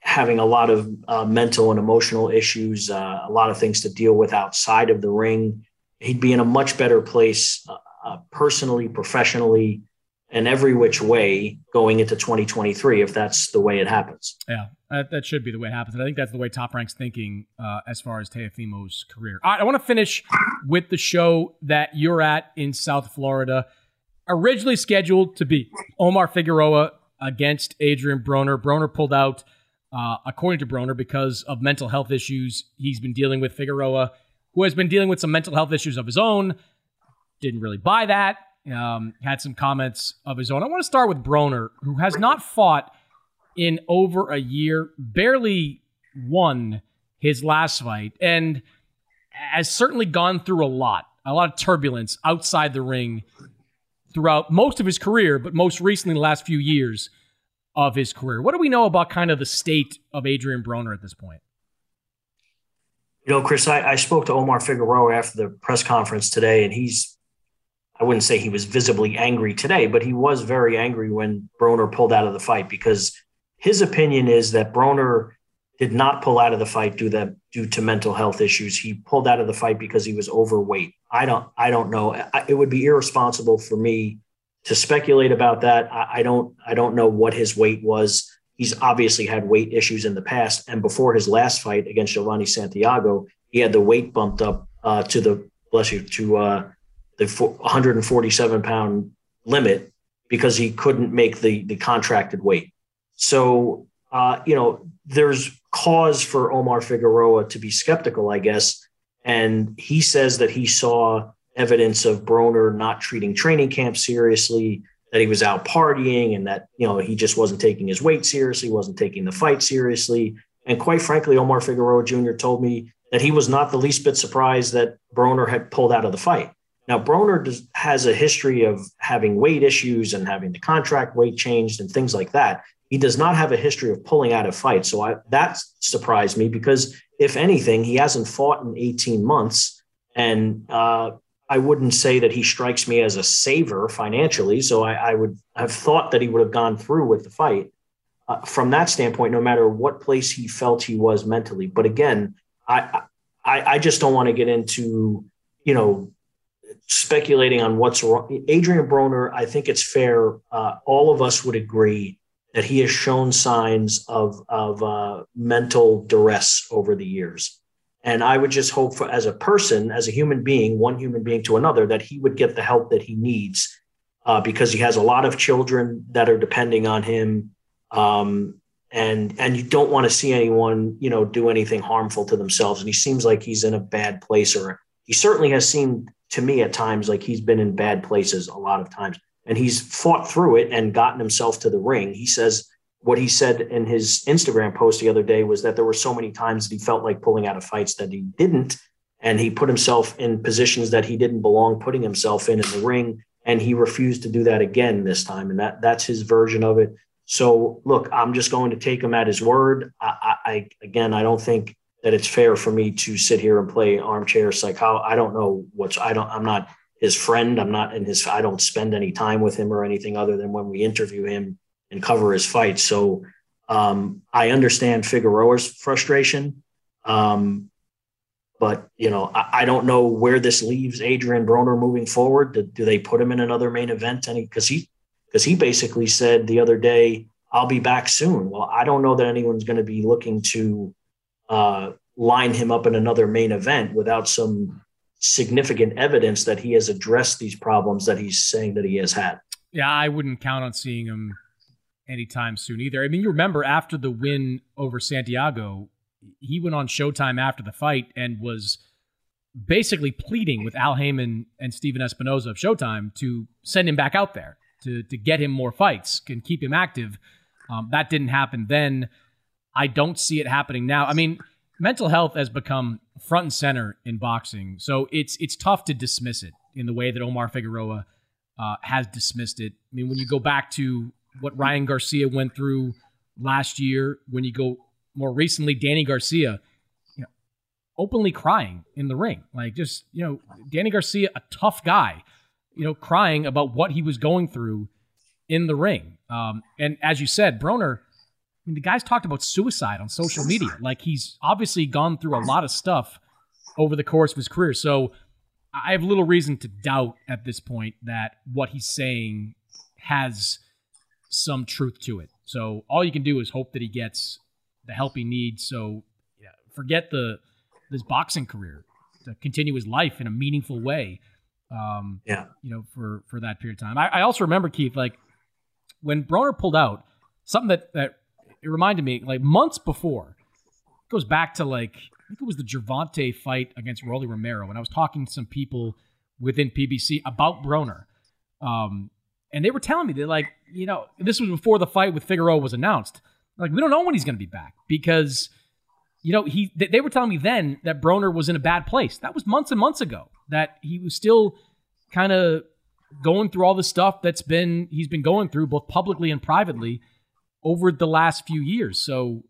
having a lot of uh, mental and emotional issues, uh, a lot of things to deal with outside of the ring. He'd be in a much better place uh, uh personally, professionally, and every which way going into 2023 if that's the way it happens. Yeah, that, that should be the way it happens. And I think that's the way Top Rank's thinking uh, as far as Teofimo's career. I want to finish with the show that you're at in South Florida. Originally scheduled to be Omar Figueroa against Adrien Broner. Broner pulled out, uh, according to Broner, because of mental health issues he's been dealing with. Figueroa, who has been dealing with some mental health issues of his own, didn't really buy that um, had some comments of his own. I want to start with Broner, who has not fought in over a year, barely won his last fight, and has certainly gone through a lot, a lot of turbulence outside the ring throughout most of his career, but most recently, the last few years of his career. What do we know about kind of the state of Adrien Broner at this point? You know, Chris, I, I spoke to Omar Figueroa after the press conference today, and he's I wouldn't say he was visibly angry today, but he was very angry when Broner pulled out of the fight because his opinion is that Broner did not pull out of the fight due to due to mental health issues. He pulled out of the fight because he was overweight. I don't I don't know. It would be irresponsible for me to speculate about that. I, I don't I don't know what his weight was. He's obviously had weight issues in the past, and before his last fight against Giovanni Santiago, he had the weight bumped up uh, to the bless you to uh, the 147 pound limit because he couldn't make the the contracted weight. So uh, you know, there's cause for Omar Figueroa to be skeptical, I guess. And he says that he saw evidence of Broner not treating training camp seriously, that he was out partying, and that you know he just wasn't taking his weight seriously, wasn't taking the fight seriously. And quite frankly, Omar Figueroa Jr. told me that he was not the least bit surprised that Broner had pulled out of the fight. Now, Broner does, has a history of having weight issues and having the contract weight changed and things like that. He does not have a history of pulling out of fights. So I, that surprised me because, if anything, he hasn't fought in 18 months. And uh, I wouldn't say that he strikes me as a saver financially. So I, I would have thought that he would have gone through with the fight. Uh, from that standpoint, no matter what place he felt he was mentally. But again, I, I, I just don't want to get into, you know, speculating on what's wrong. Adrien Broner, I think it's fair. Uh, all of us would agree that he has shown signs of of uh, mental duress over the years. And I would just hope for, as a person, as a human being, one human being to another, that he would get the help that he needs, uh, because he has a lot of children that are depending on him. Um, and and you don't want to see anyone, you know, do anything harmful to themselves. And he seems like he's in a bad place, or he certainly has seemed to me at times like he's been in bad places a lot of times and he's fought through it and gotten himself to the ring. He says what he said in his Instagram post the other day was that there were so many times that he felt like pulling out of fights that he didn't. And he put himself in positions that he didn't belong putting himself in in the ring. And he refused to do that again this time. And that that's his version of it. So look, I'm just going to take him at his word. I, I again, I don't think that it's fair for me to sit here and play armchair psycho. I don't know what's I don't I'm not his friend. I'm not in his I don't spend any time with him or anything other than when we interview him and cover his fights. So um, I understand Figueroa's frustration. Um, but you know, I, I, don't know where this leaves Adrien Broner moving forward. Do, do they put him in another main event? Any because he because he basically said the other day, "I'll be back soon." Well, I don't know that anyone's going to be looking to uh, line him up in another main event without some significant evidence that he has addressed these problems that he's saying that he has had. Yeah, I wouldn't count on seeing him anytime soon either. I mean, you remember after the win over Santiago, he went on Showtime after the fight and was basically pleading with Al Haymon and Stephen Espinoza of Showtime to send him back out there to to get him more fights and keep him active. Um, that didn't happen then. I don't see it happening now. I mean, mental health has become front and center in boxing, so it's it's tough to dismiss it in the way that Omar Figueroa uh, has dismissed it. I mean, when you go back to what Ryan Garcia went through last year, when you go more recently, Danny Garcia, you know, openly crying in the ring, like just you know, Danny Garcia, a tough guy, you know, crying about what he was going through in the ring. Um, and as you said, Broner, I mean, the guy's talked about suicide on social media. Like he's obviously gone through a lot of stuff over the course of his career. So I have little reason to doubt at this point that what he's saying has some truth to it. So all you can do is hope that he gets the help he needs. So yeah, forget the this boxing career to continue his life in a meaningful way. Um, yeah, you know, for for that period of time. I, I also remember Keith, like when Broner pulled out, something that that it reminded me, like months before, it goes back to like I think it was the Gervonta fight against Rolly Romero, and I was talking to some people within PBC about Broner. Um, and they were telling me that like you know this was before the fight with Figueroa was announced. Like we don't know when he's going to be back because you know he they were telling me then that Broner was in a bad place. That was months and months ago. That he was still kind of going through all the stuff that's been he's been going through both publicly and privately over the last few years. So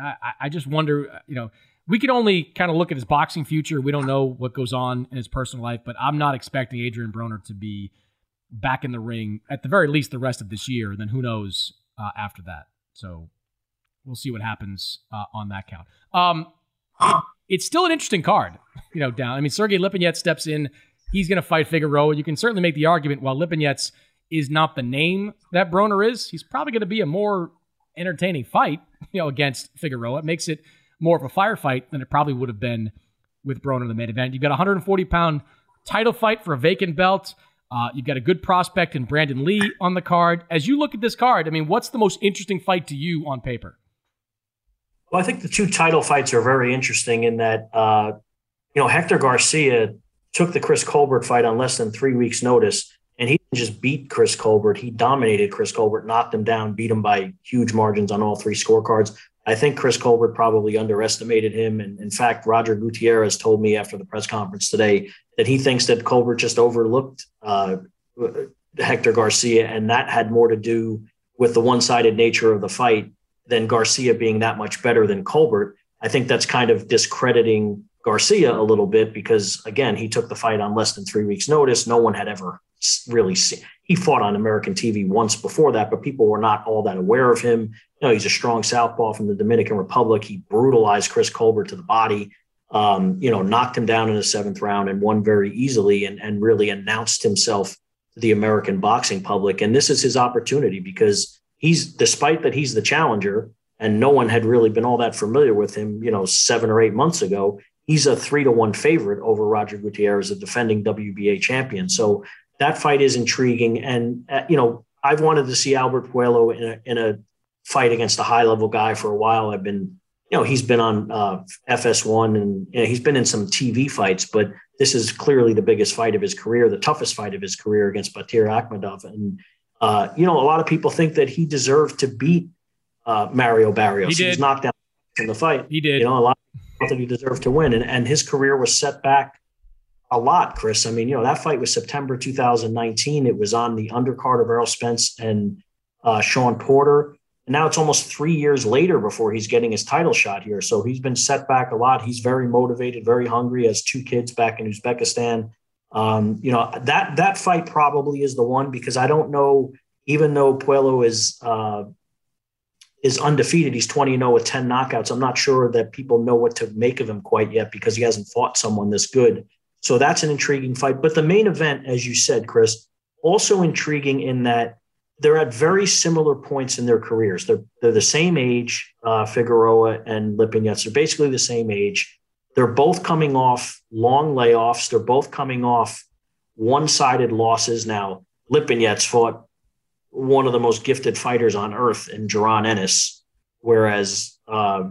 I, I just wonder, you know, we can only kind of look at his boxing future. We don't know what goes on in his personal life, but I'm not expecting Adrien Broner to be back in the ring at the very least the rest of this year. Then who knows uh, after that? So we'll see what happens uh, on that count. Um, it's still an interesting card, you know. Down. I mean, Sergey Lipinets steps in. He's going to fight Figueroa. You can certainly make the argument while Lipinets is not the name that Broner is, he's probably going to be a more entertaining fight, you know, against Figueroa. It makes it more of a firefight than it probably would have been with Broner in the main event. You've got a 140 pound title fight for a vacant belt. Uh, you've got a good prospect in Brandon Lee on the card. As you look at this card, I mean, what's the most interesting fight to you on paper? Well, I think the two title fights are very interesting in that, uh, you know, Hector Garcia took the Chris Colbert fight on less than three weeks' notice, and he just beat Chris Colbert. He dominated Chris Colbert, knocked him down, beat him by huge margins on all three scorecards. I think Chris Colbert probably underestimated him. And in fact, Roger Gutierrez told me after the press conference today that he thinks that Colbert just overlooked uh, Hector Garcia, and that had more to do with the one-sided nature of the fight than Garcia being that much better than Colbert. I think that's kind of discrediting Garcia a little bit because again, he took the fight on less than three weeks' notice. No one had ever really seen. He fought on American TV once before that, but people were not all that aware of him. Know, he's a strong southpaw from the Dominican Republic. He brutalized Chris Colbert to the body um, you know, knocked him down in the seventh round and won very easily and, and really announced himself to the American boxing public. And this is his opportunity because he's, despite that he's the challenger and no one had really been all that familiar with him, you know, seven or eight months ago, he's a three to one favorite over Roger Gutierrez, a defending WBA champion. So that fight is intriguing. And, uh, you know, I've wanted to see Albert Puello in a, in a fight against a high level guy for a while. I've been you know, he's been on uh, FS1 and you know, he's been in some TV fights, but this is clearly the biggest fight of his career, the toughest fight of his career against Batir Akhmedov. And, uh, you know, a lot of people think that he deserved to beat uh, Mario Barrios. He, he was knocked down in the fight. He did. You know, a lot of people thought that he deserved to win. And, and his career was set back a lot, Chris. I mean, you know, that fight was September 2019. It was on the undercard of Errol Spence and uh, Shawn Porter. And now it's almost three years later before he's getting his title shot here. So he's been set back a lot. He's very motivated, very hungry. Has two kids back in Uzbekistan. Um, you know that that fight probably is the one because I don't know. Even though Puello is uh, is undefeated, he's twenty zero oh with ten knockouts. I'm not sure that people know what to make of him quite yet because he hasn't fought someone this good. So that's an intriguing fight. But the main event, as you said, Chris, also intriguing in that they're at very similar points in their careers. They're they're the same age, uh, Figueroa and Lipinets. They're basically the same age. They're both coming off long layoffs. They're both coming off one-sided losses. Now, Lipinets fought one of the most gifted fighters on earth in Jaron Ennis, whereas uh,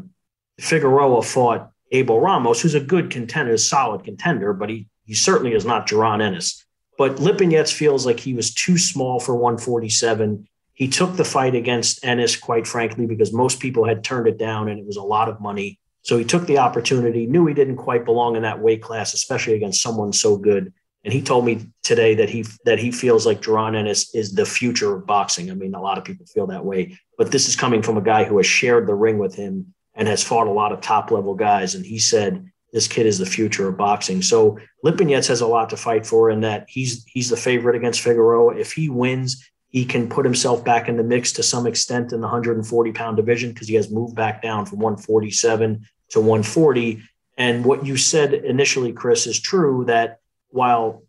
Figueroa fought Abel Ramos, who's a good contender, a solid contender, but he he certainly is not Jaron Ennis. But Lipinets feels like he was too small for 147. He took the fight against Ennis, quite frankly, because most people had turned it down and it was a lot of money. So he took the opportunity, knew he didn't quite belong in that weight class, especially against someone so good. And he told me today that he that he feels like Jaron Ennis is the future of boxing. I mean, a lot of people feel that way, but this is coming from a guy who has shared the ring with him and has fought a lot of top level guys. And he said this kid is the future of boxing. So Lipinets has a lot to fight for in that he's he's the favorite against Figueroa. If he wins, he can put himself back in the mix to some extent in the 140 pound division because he has moved back down from 147 to 140. And what you said initially, Chris, is true that while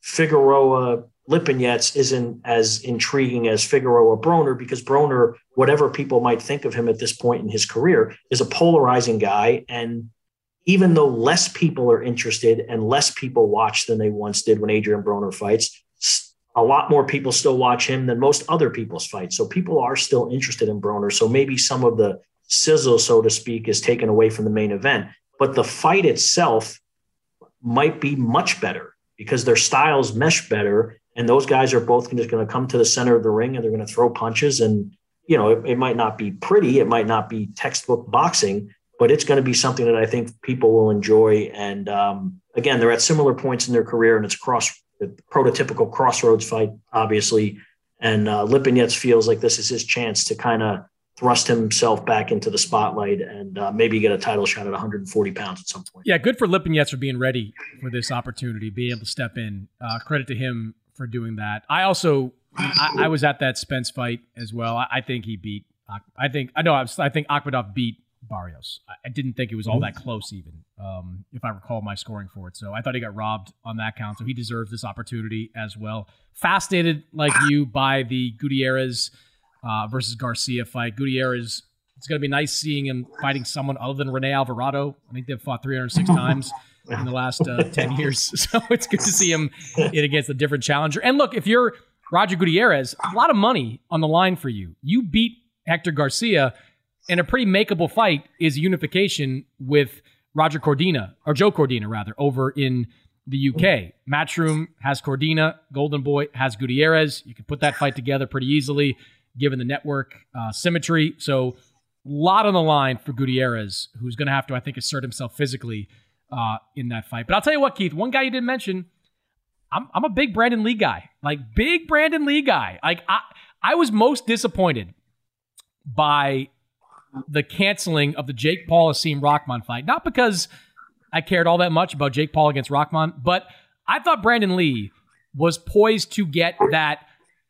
Figueroa Lipinets isn't as intriguing as Figueroa Broner because Broner, whatever people might think of him at this point in his career, is a polarizing guy. And even though less people are interested and less people watch than they once did when Adrien Broner fights, a lot more people still watch him than most other people's fights. So people are still interested in Broner. So maybe some of the sizzle, so to speak, is taken away from the main event. But the fight itself might be much better because their styles mesh better. And those guys are both just going to come to the center of the ring and they're going to throw punches. And, you know, it, it might not be pretty, it might not be textbook boxing, but it's going to be something that I think people will enjoy. And um, again, they're at similar points in their career and it's cross the prototypical crossroads fight, obviously. And uh, Lipinets feels like this is his chance to kind of thrust himself back into the spotlight and uh, maybe get a title shot at 140 pounds at some point. Yeah, good for Lipinets for being ready for this opportunity, being able to step in. Uh, credit to him for doing that. I also, I, I was at that Spence fight as well. I, I think he beat. I think I know. I, I think Akhmedov beat Barrios. I didn't think it was all mm-hmm. that close, even um, if I recall my scoring for it. So I thought he got robbed on that count. So he deserves this opportunity as well. Fascinated like you by the Gutierrez uh, versus Garcia fight. Gutierrez. It's going to be nice seeing him fighting someone other than Rene Alvarado. I think they've fought 306 times in the last uh, 10 years. So it's good to see him in against a different challenger. And look, if you're Roger Gutierrez, a lot of money on the line for you. You beat Hector Garcia and a pretty makeable fight is unification with Roger Cordina or Joe Cordina rather over in the UK. Matchroom has Cordina, Golden Boy has Gutierrez. You can put that fight together pretty easily, given the network uh, symmetry. So, a lot on the line for Gutierrez, who's going to have to, I think, assert himself physically uh, in that fight. But I'll tell you what, Keith, one guy you didn't mention. I'm, I'm a big Brandon Lee guy, like big Brandon Lee guy. Like I, I was most disappointed by the canceling of the Jake Paul Hasim Rahman fight. Not because I cared all that much about Jake Paul against Rahman, but I thought Brandon Lee was poised to get that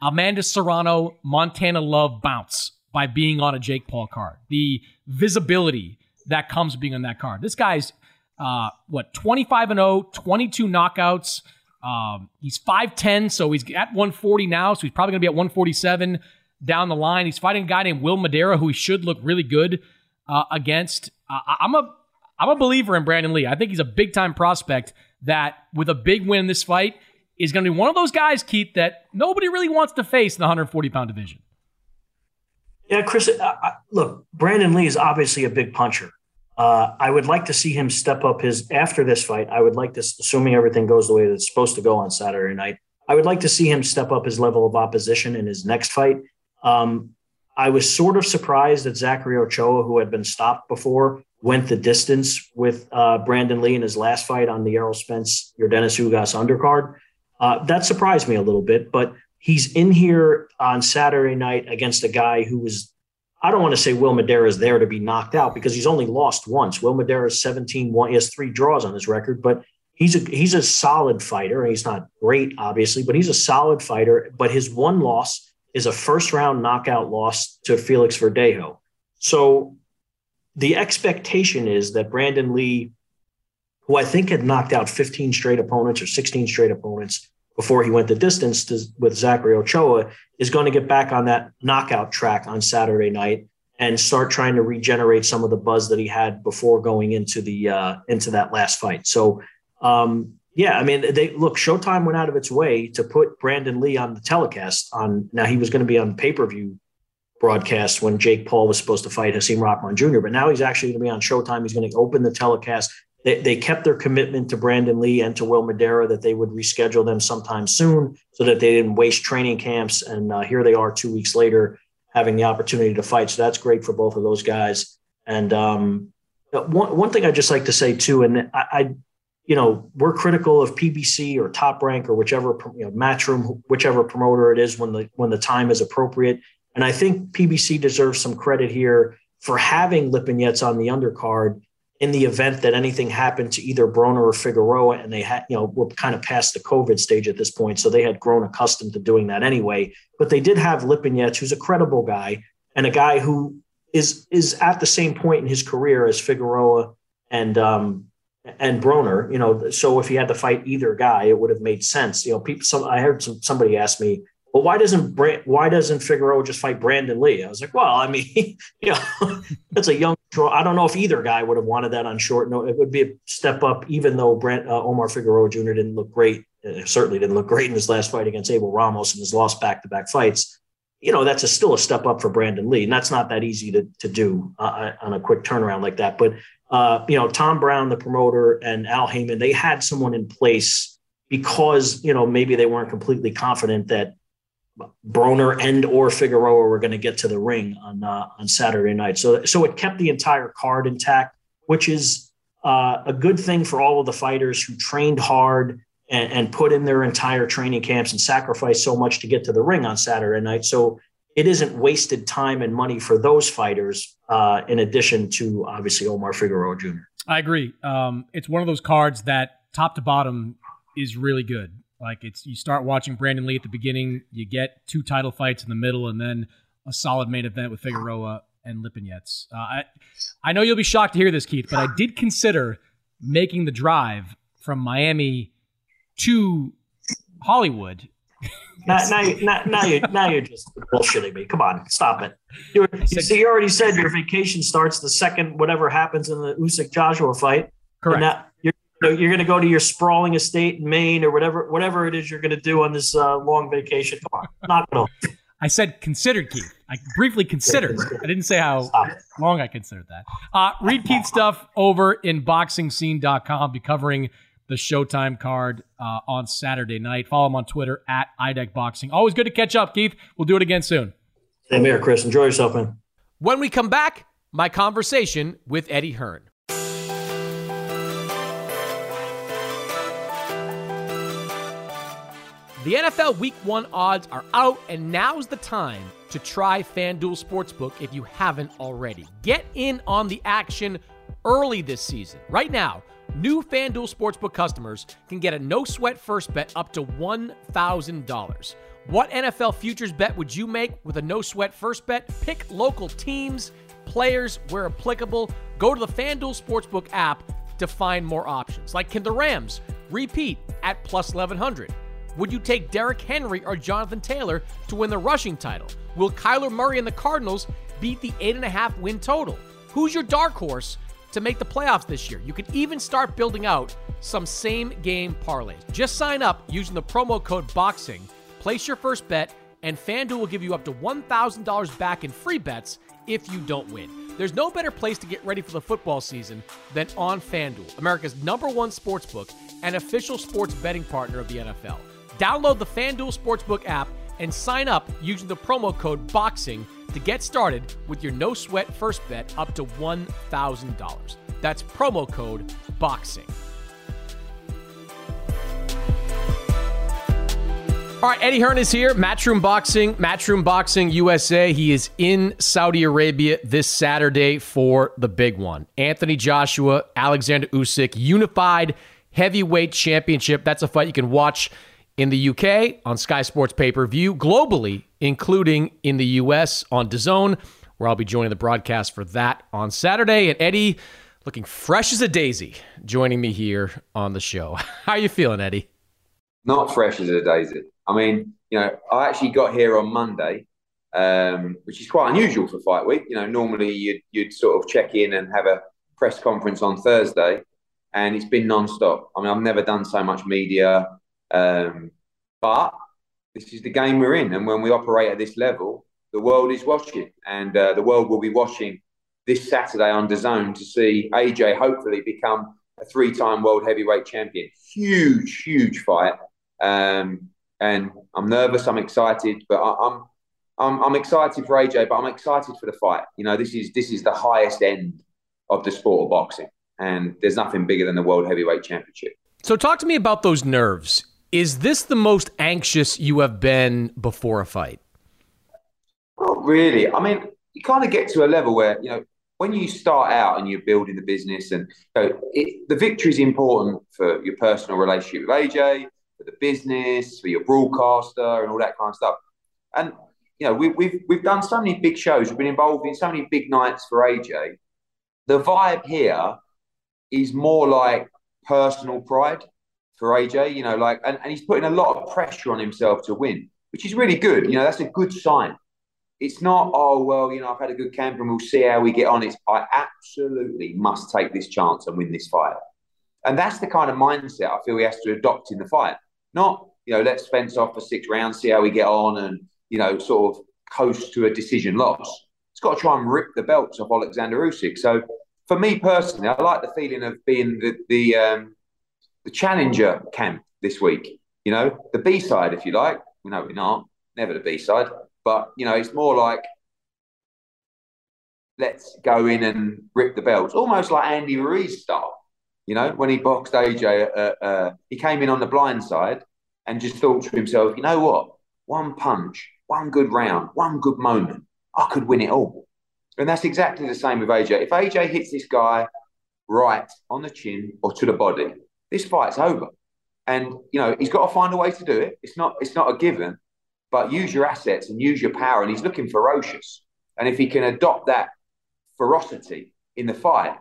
Amanda Serrano Montana Love bounce by being on a Jake Paul card. The visibility that comes being on that card. This guy's uh, what 25 and 0, 22 knockouts. Um, he's 5'10, so he's at 140 now, so he's probably going to be at 147 down the line. He's fighting a guy named Will Madera, who he should look really good uh, against. Uh, I'm a I'm a believer in Brandon Lee. I think he's a big time prospect that, with a big win in this fight, is going to be one of those guys, Keith, that nobody really wants to face in the 140 pound division. Yeah, Chris. Look, Brandon Lee is obviously a big puncher. Uh, I would like to see him step up his after this fight. I would like to, assuming everything goes the way that it's supposed to go on Saturday night. I would like to see him step up his level of opposition in his next fight. Um, I was sort of surprised that Zachary Ochoa, who had been stopped before, went the distance with uh, Brandon Lee in his last fight on the Errol Spence Yordenis Ugas undercard. Uh, that surprised me a little bit, but he's in here on Saturday night against a guy who was, I don't want to say Will Madera is there to be knocked out because he's only lost once. Will Madera is 17 1. He has three draws on his record, but he's a he's a solid fighter. He's not great, obviously, but he's a solid fighter. But his one loss is a first round knockout loss to Felix Verdejo. So the expectation is that Brandon Lee, who I think had knocked out 15 straight opponents or 16 straight opponents before he went the distance to, with Zachary Ochoa, is going to get back on that knockout track on Saturday night and start trying to regenerate some of the buzz that he had before going into the uh, into that last fight. So um, yeah, I mean, they look. Showtime went out of its way to put Brandon Lee on the telecast. On now, he was going to be on pay per view broadcast when Jake Paul was supposed to fight Hasim Rahman Jr. But now he's actually going to be on Showtime. He's going to open the telecast. They, they kept their commitment to Brandon Lee and to Will Madera that they would reschedule them sometime soon, so that they didn't waste training camps. And uh, here they are, two weeks later, having the opportunity to fight. So that's great for both of those guys. And um, one one thing I just like to say too, and I, I you know, we're critical of PBC or Top Rank or whichever you know, Matchroom, whichever promoter it is when the when the time is appropriate. And I think PBC deserves some credit here for having Lipinets on the undercard in the event that anything happened to either Broner or Figueroa, and they had, you know, were kind of past the COVID stage at this point, so they had grown accustomed to doing that anyway. But they did have Lipinets, who's a credible guy and a guy who is is at the same point in his career as Figueroa and um, and Broner. You know, so if he had to fight either guy, it would have made sense. You know, people. Some I heard some somebody ask me, well, why doesn't why doesn't Figueroa just fight Brandon Lee? I was like, well, I mean, you know, that's a young. I don't know if either guy would have wanted that on short note. It would be a step up, even though Brent uh, Omar Figueroa Jr. didn't look great. Uh, certainly didn't look great in his last fight against Abel Ramos and his lost back to back fights. You know, that's a, still a step up for Brandon Lee, and that's not that easy to to do uh, uh on a quick turnaround like that. But uh, you know, Tom Brown, the promoter, and Al Haymon, they had someone in place because you know maybe they weren't completely confident that Broner and or Figueroa were going to get to the ring on uh, on Saturday night. So so it kept the entire card intact, which is uh, a good thing for all of the fighters who trained hard and, and, put in their entire training camps and sacrificed so much to get to the ring on Saturday night. So it isn't wasted time and money for those fighters. Uh, in addition to obviously Omar Figueroa Jr. I agree. Um, it's one of those cards that top to bottom is really good. Like it's you start watching Brandon Lee at the beginning, you get two title fights in the middle, and then a solid main event with Figueroa and Lipinets. Uh, I I know you'll be shocked to hear this, Keith, but I did consider making the drive from Miami to Hollywood. Now, now, you, now, now, you, now you're just bullshitting me. Come on, stop it. You, you see, you already said your vacation starts the second whatever happens in the Usyk Joshua fight. Correct. Now, you're you're going to go to your sprawling estate in Maine or whatever whatever it is you're going to do on this uh, long vacation. Come on, not all. I said considered Keith. I briefly considered. I didn't say how long I considered that. Uh, read Keith's stuff over in boxingscene.com. Be covering the Showtime card uh, on Saturday night. Follow him on Twitter at IDEC Boxing. Always good to catch up, Keith. We'll do it again soon. Same here, Chris. Enjoy yourself, man. When we come back, my conversation with Eddie Hearn. The NFL Week 1 odds are out, and now's the time to try FanDuel Sportsbook if you haven't already. Get in on the action early this season. Right now, new FanDuel Sportsbook customers can get a no sweat first bet up to $1,000. What NFL futures bet would you make with a no sweat first bet? Pick local teams, players where applicable. Go to the FanDuel Sportsbook app to find more options. Like can the Rams repeat at plus 1100? Would you take Derrick Henry or Jonathan Taylor to win the rushing title? Will Kyler Murray and the Cardinals beat the 8.5 win total? Who's your dark horse to make the playoffs this year? You can even start building out some same game parlays. Just sign up using the promo code BOXING, place your first bet, and FanDuel will give you up to $1,000 back in free bets if you don't win. There's no better place to get ready for the football season than on FanDuel, America's number one sportsbook and official sports betting partner of the NFL. Download the FanDuel Sportsbook app and sign up using the promo code BOXING to get started with your no sweat first bet up to $1,000. That's promo code BOXING. All right, Eddie Hearn is here. Matchroom Boxing, Matchroom Boxing USA. He is in Saudi Arabia this Saturday for the big one. Anthony Joshua, Alexander Usyk, unified heavyweight championship. That's a fight you can watch in the UK on Sky Sports pay per view, globally, including in the US on DAZN, where I'll be joining the broadcast for that on Saturday. And Eddie, looking fresh as a daisy, joining me here on the show. How are you feeling, Eddie? Not fresh as a daisy. I mean, you know, I actually got here on Monday, um, which is quite unusual for fight week. You know, normally you'd, you'd sort of check in and have a press conference on Thursday, and it's been non-stop. I mean, I've never done so much media. Um, but this is the game we're in, and when we operate at this level, the world is watching, and uh, the world will be watching this Saturday on DAZN to see AJ hopefully become a three-time world heavyweight champion. Huge, huge fight, um, and I'm nervous. I'm excited, but I, I'm, I'm I'm excited for AJ, but I'm excited for the fight. You know, this is this is the highest end of the sport of boxing, and there's nothing bigger than the world heavyweight championship. So, talk to me about those nerves. Is this the most anxious you have been before a fight? Not really. I mean, you kind of get to a level where, you know, when you start out and you're building the business, and it, the victory is important for your personal relationship with AJ, for the business, for your broadcaster, and all that kind of stuff. And you know, we, we've we've done so many big shows. We've been involved in so many big nights for AJ. The vibe here is more like personal pride for AJ. You know, like, and, and he's putting a lot of pressure on himself to win, which is really good. You know, that's a good sign it's not, oh, well, you know, I've had a good camp and we'll see how we get on. It's, I absolutely must take this chance and win this fight. And that's the kind of mindset I feel he has to adopt in the fight. Not, you know, let's fence off for six rounds, see how we get on and, you know, sort of coast to a decision loss. He's got to try and rip the belts off Alexander Usyk. So for me personally, I like the feeling of being the, the, um, the challenger camp this week. You know, the B side, if you like. No, we're not. Never the B side. But you know, it's more like let's go in and rip the belts, almost like Andy Ruiz style. You know, when he boxed AJ, uh, uh, he came in on the blind side and just thought to himself, you know what? One punch, one good round, one good moment, I could win it all. And that's exactly the same with AJ. If AJ hits this guy right on the chin or to the body, this fight's over. And you know, he's got to find a way to do it. It's not it's not a given but use your assets and use your power. And he's looking ferocious. And if he can adopt that ferocity in the fight,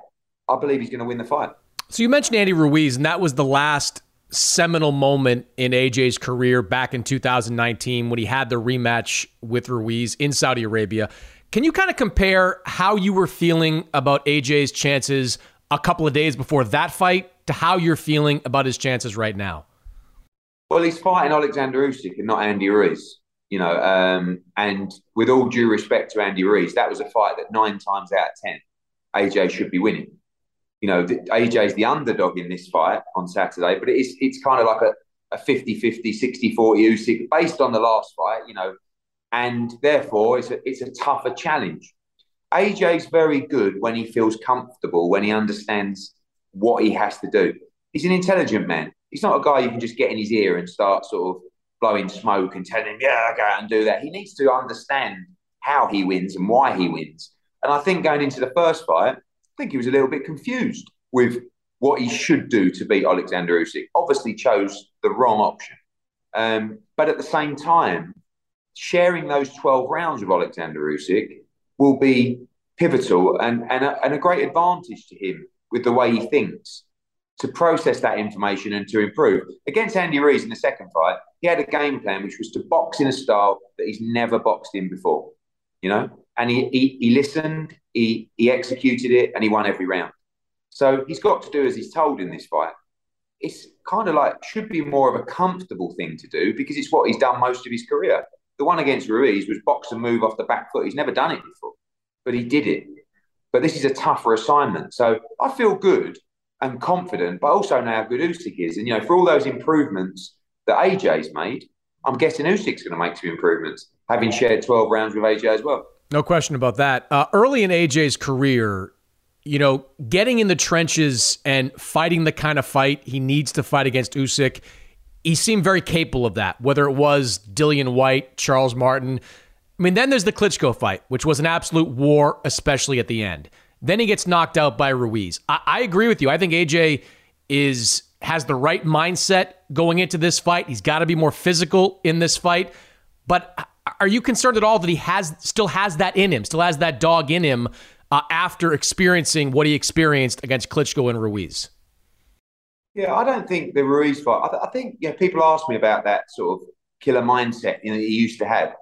I believe he's going to win the fight. So you mentioned Andy Ruiz, and that was the last seminal moment in AJ's career back in 2019 when he had the rematch with Ruiz in Saudi Arabia. Can you kind of compare how you were feeling about AJ's chances a couple of days before that fight to how you're feeling about his chances right now? Well, he's fighting Alexander Usyk and not Andy Ruiz you know, um, and with all due respect to Andy Ruiz, that was a fight that nine times out of 10, AJ should be winning. You know, AJ is the underdog in this fight on Saturday, but it's, it's kind of like a, a 50 50, 60 40 Usyk based on the last fight, you know, and therefore it's a, it's a tougher challenge. AJ's very good when he feels comfortable, when he understands what he has to do. He's an intelligent man. He's not a guy you can just get in his ear and start sort of blowing smoke and telling him, yeah, go out and do that. He needs to understand how he wins and why he wins. And I think going into the first fight, I think he was a little bit confused with what he should do to beat Alexander Usyk. Obviously, chose the wrong option. Um, but at the same time, sharing those 12 rounds with Alexander Usyk will be pivotal and, and, a, and a great advantage to him with the way he thinks to process that information and to improve. Against Andy Ruiz in the second fight, he had a game plan which was to box in a style that he's never boxed in before, you know, and he, he, he listened, he, he executed it, and he won every round. So he's got to do as he's told in this fight. It's kind of like should be more of a comfortable thing to do because it's what he's done most of his career. The one against Ruiz was box and move off the back foot. He's never done it before, but he did it. But this is a tougher assignment. So I feel good and confident, but also know how good Usyk is. And, you know, for all those improvements that AJ's made, I'm guessing Usyk's going to make some improvements, having shared 12 rounds with AJ as well. No question about that. Uh, early in AJ's career, you know, getting in the trenches and fighting the kind of fight he needs to fight against Usyk, he seemed very capable of that, whether it was Dillian Whyte, Charles Martin. I mean, then there's the Klitschko fight, which was an absolute war, especially at the end. Then he gets knocked out by Ruiz. I, I agree with you. I think AJ is has the right mindset going into this fight. He's got to be more physical in this fight. But are you concerned at all that he has still has that in him, still has that dog in him uh, after experiencing what he experienced against Klitschko and Ruiz? Yeah, I don't think the Ruiz fight. I, th- I think yeah, people ask me about that sort of killer mindset you know, he used to have.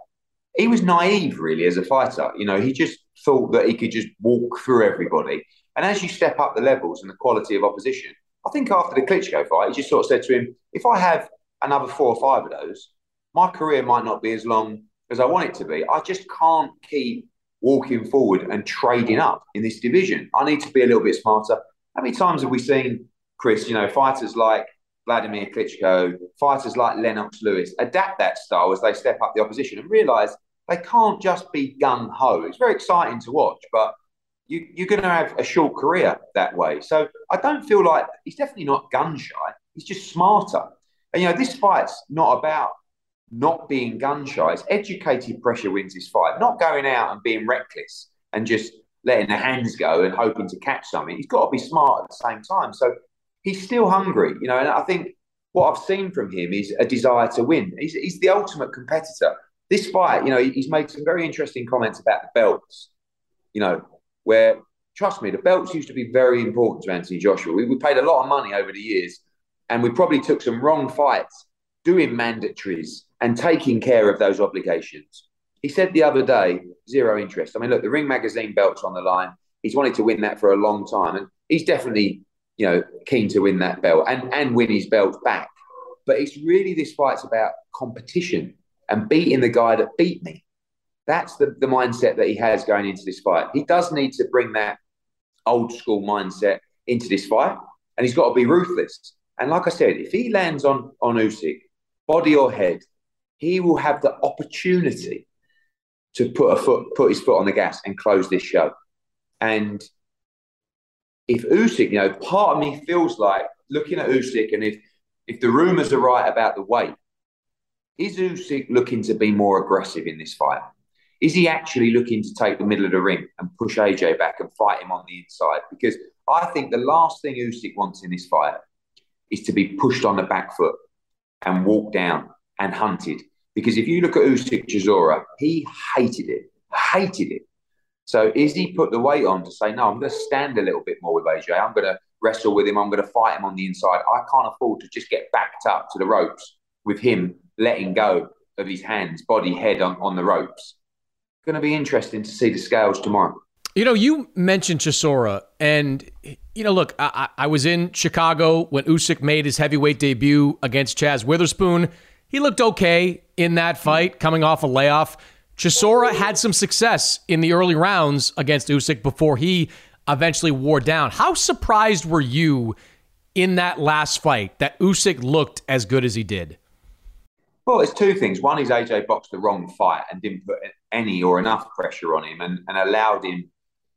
He was naive, really, as a fighter. You know, he just thought that he could just walk through everybody. And as you step up the levels and the quality of opposition, I think after the Klitschko fight, he just sort of said to him, if I have another four or five of those, my career might not be as long as I want it to be. I just can't keep walking forward and trading up in this division. I need to be a little bit smarter. How many times have we seen, Chris, you know, fighters like Vladimir Klitschko, fighters like Lennox Lewis adapt that style as they step up the opposition and realize they can't just be gun ho. It's very exciting to watch, but you, you're going to have a short career that way. So I don't feel like he's definitely not gun shy. He's just smarter. And you know, this fight's not about not being gun shy. It's educated pressure wins this fight, not going out and being reckless and just letting the hands go and hoping to catch something. He's got to be smart at the same time. So he's still hungry, you know. And I think what I've seen from him is a desire to win. He's, he's the ultimate competitor. This fight, you know, he's made some very interesting comments about the belts, you know, where, trust me, the belts used to be very important to Anthony Joshua. We, we paid a lot of money over the years and we probably took some wrong fights doing mandatories and taking care of those obligations. He said the other day, zero interest. I mean, look, the Ring Magazine belt's on the line. He's wanted to win that for a long time, and he's definitely, you know, keen to win that belt and and win his belt back. But it's really this fight's about competition and beating the guy that beat me. That's the, the mindset that he has going into this fight. He does need to bring that old school mindset into this fight, and he's got to be ruthless. And like I said, if he lands on on Usyk, body or head, he will have the opportunity to put a foot, put his foot on the gas and close this show. And if Usyk, you know, part of me feels like looking at Usyk, and if if the rumours are right about the weight, is Usyk looking to be more aggressive in this fight? Is he actually looking to take the middle of the ring and push AJ back and fight him on the inside? Because I think the last thing Usyk wants in this fight is to be pushed on the back foot and walked down and hunted. Because if you look at Usyk Chisora, he hated it, hated it. So is he put the weight on to say, no, I'm going to stand a little bit more with AJ. I'm going to wrestle with him. I'm going to fight him on the inside. I can't afford to just get backed up to the ropes with him letting go of his hands, body, head on, on the ropes. Going to be interesting to see the scales tomorrow. You know, you mentioned Chisora, and you know, look, I, I was in Chicago when Usyk made his heavyweight debut against Chaz Witherspoon. He looked okay in that fight, coming off a layoff. Chisora had some success in the early rounds against Usyk before he eventually wore down. How surprised were you in that last fight that Usyk looked as good as he did? Well, it's two things. One is AJ boxed the wrong fight and didn't put any or enough pressure on him and, and allowed him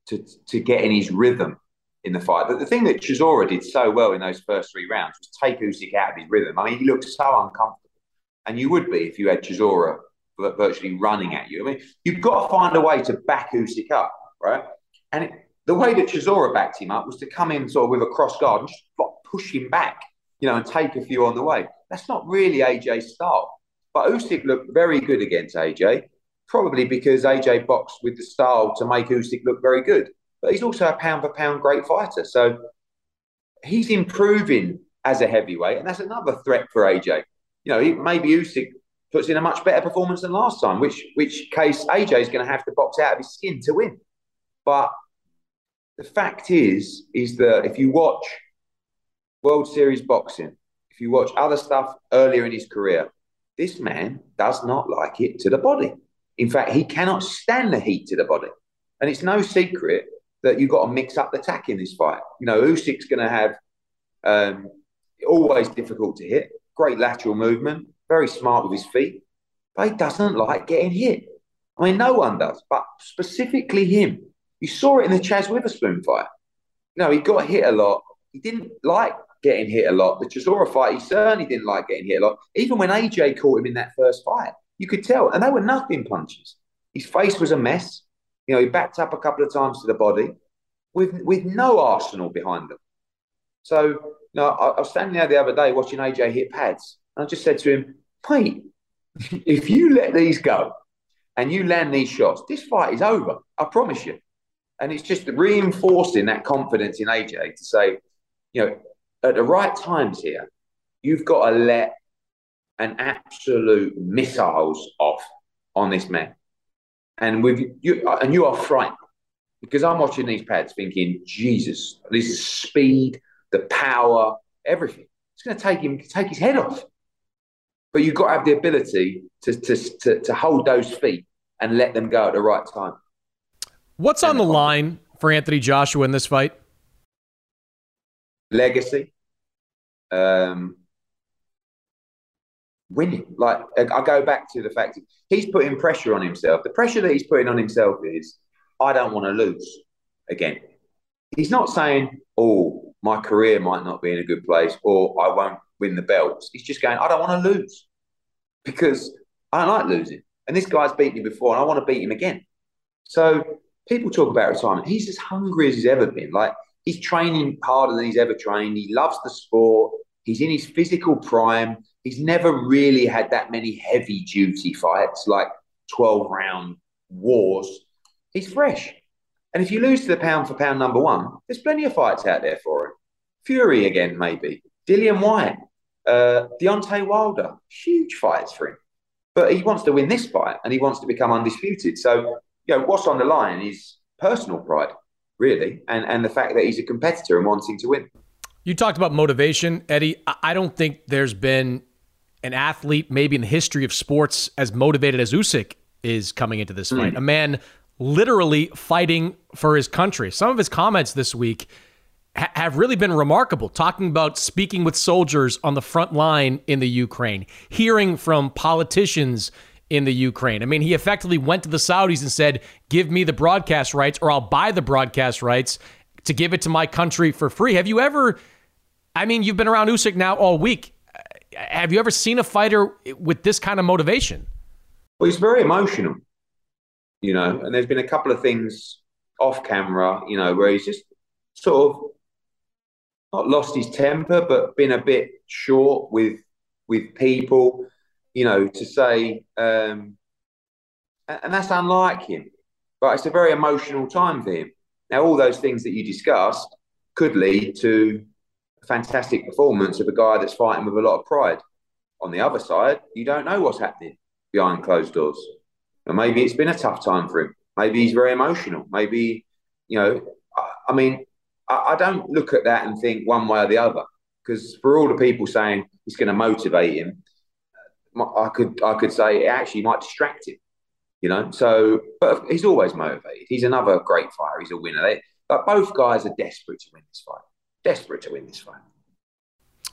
to, to get in his rhythm in the fight. But the thing that Chisora did so well in those first three rounds was take Usyk out of his rhythm. I mean, he looked so uncomfortable. And you would be if you had Chisora virtually running at you. I mean, you've got to find a way to back Usyk up, right? And it, the way that Chisora backed him up was to come in sort of with a cross guard and just push him back, you know, and take a few on the way. That's not really AJ's style. But Usyk looked very good against AJ, probably because AJ boxed with the style to make Usyk look very good but he's also a pound for pound great fighter. So he's improving as a heavyweight, and that's another threat for AJ. You know, maybe Usyk puts in a much better performance than last time, which which case AJ is going to have to box out of his skin to win. But the fact is, is that if you watch World Series boxing, if you watch other stuff earlier in his career, this man does not like it to the body. In fact, he cannot stand the heat to the body. And it's no secret that you've got to mix up the tack in this fight. You know, Usyk's going to have um, always difficult to hit, great lateral movement, very smart with his feet, but he doesn't like getting hit. I mean, no one does, but specifically him. You saw it in the Chaz Witherspoon fight. You know, he got hit a lot. He didn't like getting hit a lot. The Chisora fight, he certainly didn't like getting hit a lot. Even when AJ caught him in that first fight, you could tell. And they were nothing punches. His face was a mess. You know, he backed up a couple of times to the body with with no arsenal behind them. So, you know, I, I was standing there the other day watching AJ hit pads, and I just said to him, "Mate, if you let these go and you land these shots, this fight is over. I promise you." And it's just reinforcing that confidence in AJ to say, you know, at the right times here, you've got to let an absolute missiles off on this man and with you and you are frightened because I'm watching these pads thinking, Jesus, this is speed, the power, everything. It's going to take him take his head off. But you've got to have the ability to, to, to, to hold those feet and let them go at the right time. What's and on the line for Anthony Joshua in this fight? Legacy. Um, winning. Like I go back to the fact that he's putting pressure on himself. The pressure that he's putting on himself is, I don't want to lose again. He's not saying, oh, my career might not be in a good place or I won't win the belts. He's just going, I don't want to lose because I don't like losing. And this guy's beaten me before and I want to beat him again. So people talk about retirement. He's as hungry as he's ever been. Like he's training harder than he's ever trained. He loves the sport. He's in his physical prime. He's never really had that many heavy duty fights, like 12 round wars. He's fresh. And if you lose to the pound for pound number one, there's plenty of fights out there for him. Fury again, maybe. Dillian Whyte, uh, Deontay Wilder, huge fights for him. But he wants to win this fight and he wants to become undisputed. So, you know, what's on the line is personal pride, really, and, and the fact that he's a competitor and wanting to win. You talked about motivation, Eddie. I don't think there's been an athlete, maybe in the history of sports, as motivated as Usyk is coming into this fight. Mm. A man literally fighting for his country. Some of his comments this week ha- have really been remarkable, talking about speaking with soldiers on the front line in the Ukraine, hearing from politicians in the Ukraine. I mean, he effectively went to the Saudis and said, Give me the broadcast rights, or I'll buy the broadcast rights to give it to my country for free. Have you ever, I mean, you've been around Usyk now all week. Have you ever seen a fighter with this kind of motivation? Well, he's very emotional, you know, and there's been a couple of things off camera, you know, where he's just sort of not lost his temper, but been a bit short with with people, you know, to say, um, and that's unlike him. But it's a very emotional time for him. Now, all those things that you discussed could lead to a fantastic performance of a guy that's fighting with a lot of pride. On the other side, you don't know what's happening behind closed doors. And maybe it's been a tough time for him. Maybe he's very emotional. Maybe, you know, I, I mean, I, I don't look at that and think one way or the other. Because for all the people saying it's going to motivate him, I could I could say it actually might distract him. You know, so but he's always motivated. He's another great fighter. He's a winner. They, but both guys are desperate to win this fight. Desperate to win this fight.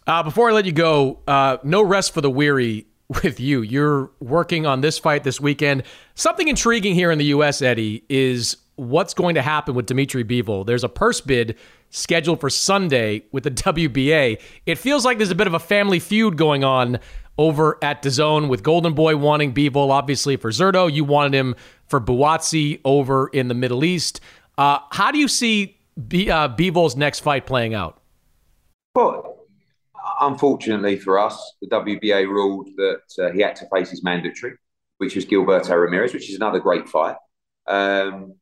Uh, before I let you go, uh, no rest for the weary with you. You're working on this fight this weekend. Something intriguing here in the U.S., Eddie, is what's going to happen with Dimitri Bivol. There's a purse bid scheduled for Sunday with the WBA. It feels like there's a bit of a family feud going on over at the zone with Golden Boy wanting Bivol, obviously, for Zurdo. You wanted him for Buatsi over in the Middle East. Uh, how do you see B- uh, Bivol's next fight playing out? Well, unfortunately for us, the WBA ruled that uh, he had to face his mandatory, which was Gilberto Ramirez, which is another great fight. Um,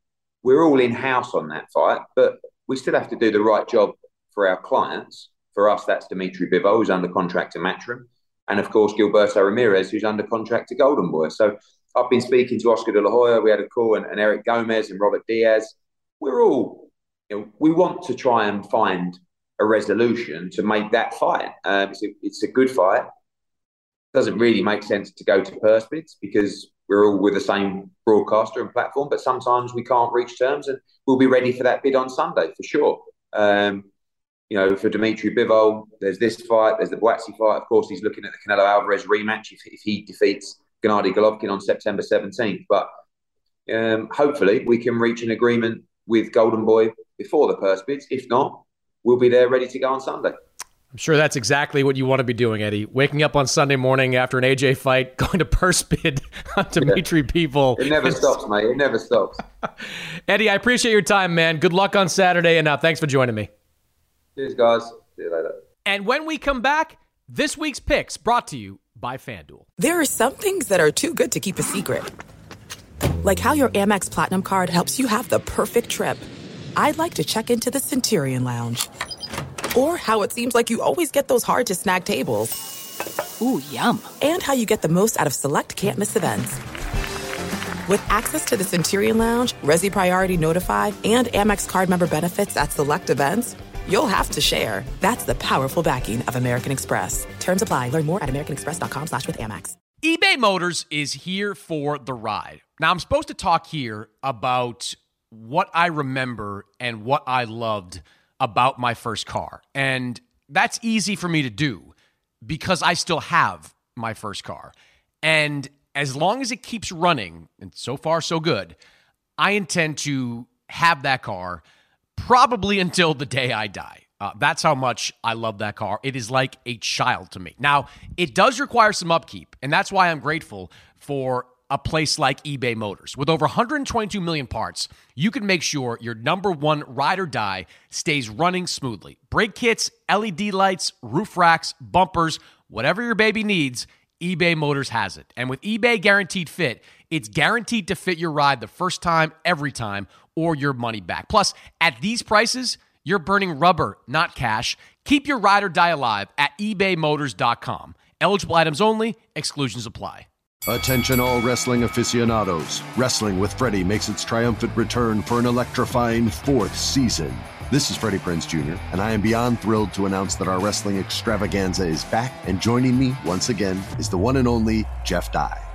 we're all in house on that fight, but we still have to do the right job for our clients. For us, that's Dimitri Bivol, who's under contract to Matchroom, and of course Gilberto Ramirez, who's under contract to Golden Boy. So I've been speaking to Oscar De La Hoya. We had a call, and, and Eric Gomez and Robert Diaz. We're all, you know, we want to try and find a resolution to make that fight. Um, it's, a, it's a good fight. Doesn't really make sense to go to purse bids because we're all with the same broadcaster and platform, but sometimes we can't reach terms, and we'll be ready for that bid on Sunday for sure. Um, you know, for Dimitri Bivol, there's this fight, there's the Buatsi fight. Of course, he's looking at the Canelo Alvarez rematch if, if he defeats Gennady Golovkin on September 17th. But um, hopefully, we can reach an agreement with Golden Boy before the purse bids. If not, we'll be there ready to go on Sunday. I'm sure that's exactly what you want to be doing, Eddie. Waking up on Sunday morning after an AJ fight, going to purse bid on Dimitri yeah. Bivol. It never stops, mate. It never stops. Eddie, I appreciate your time, man. Good luck on Saturday, and uh, thanks for joining me. Cheers, guys. See you later. And when we come back, this week's picks brought to you by FanDuel. There are some things that are too good to keep a secret, like how your Amex Platinum card helps you have the perfect trip. I'd like to check into the Centurion Lounge or how it seems like you always get those hard to snag tables. Ooh, yum. And how you get the most out of select can't miss events. With access to the Centurion Lounge, Resy Priority Notified, and Amex card member benefits at select events, you'll have to share. That's the powerful backing of American Express. Terms apply. Learn more at americanexpress.com slash with Amex. eBay Motors is here for the ride. Now, I'm supposed to talk here about what I remember and what I loved – about my first car. And that's easy for me to do because I still have my first car. And as long as it keeps running, and so far so good, I intend to have that car probably until the day I die. Uh, that's how much I love that car. It is like a child to me. Now, it does require some upkeep, and that's why I'm grateful for a place like eBay Motors. With over 122 million parts, you can make sure your number one ride or die stays running smoothly. Brake kits, LED lights, roof racks, bumpers, whatever your baby needs, eBay Motors has it. And with eBay Guaranteed Fit, it's guaranteed to fit your ride the first time, every time, or your money back. Plus, at these prices, you're burning rubber, not cash. Keep your ride or die alive at ebaymotors.com. Eligible items only, exclusions apply. Attention, all wrestling aficionados. Wrestling with Freddie makes its triumphant return for an electrifying fourth season. This is Freddie Prinze Jr., and I am beyond thrilled to announce that our wrestling extravaganza is back, and joining me once again is the one and only Jeff Dye.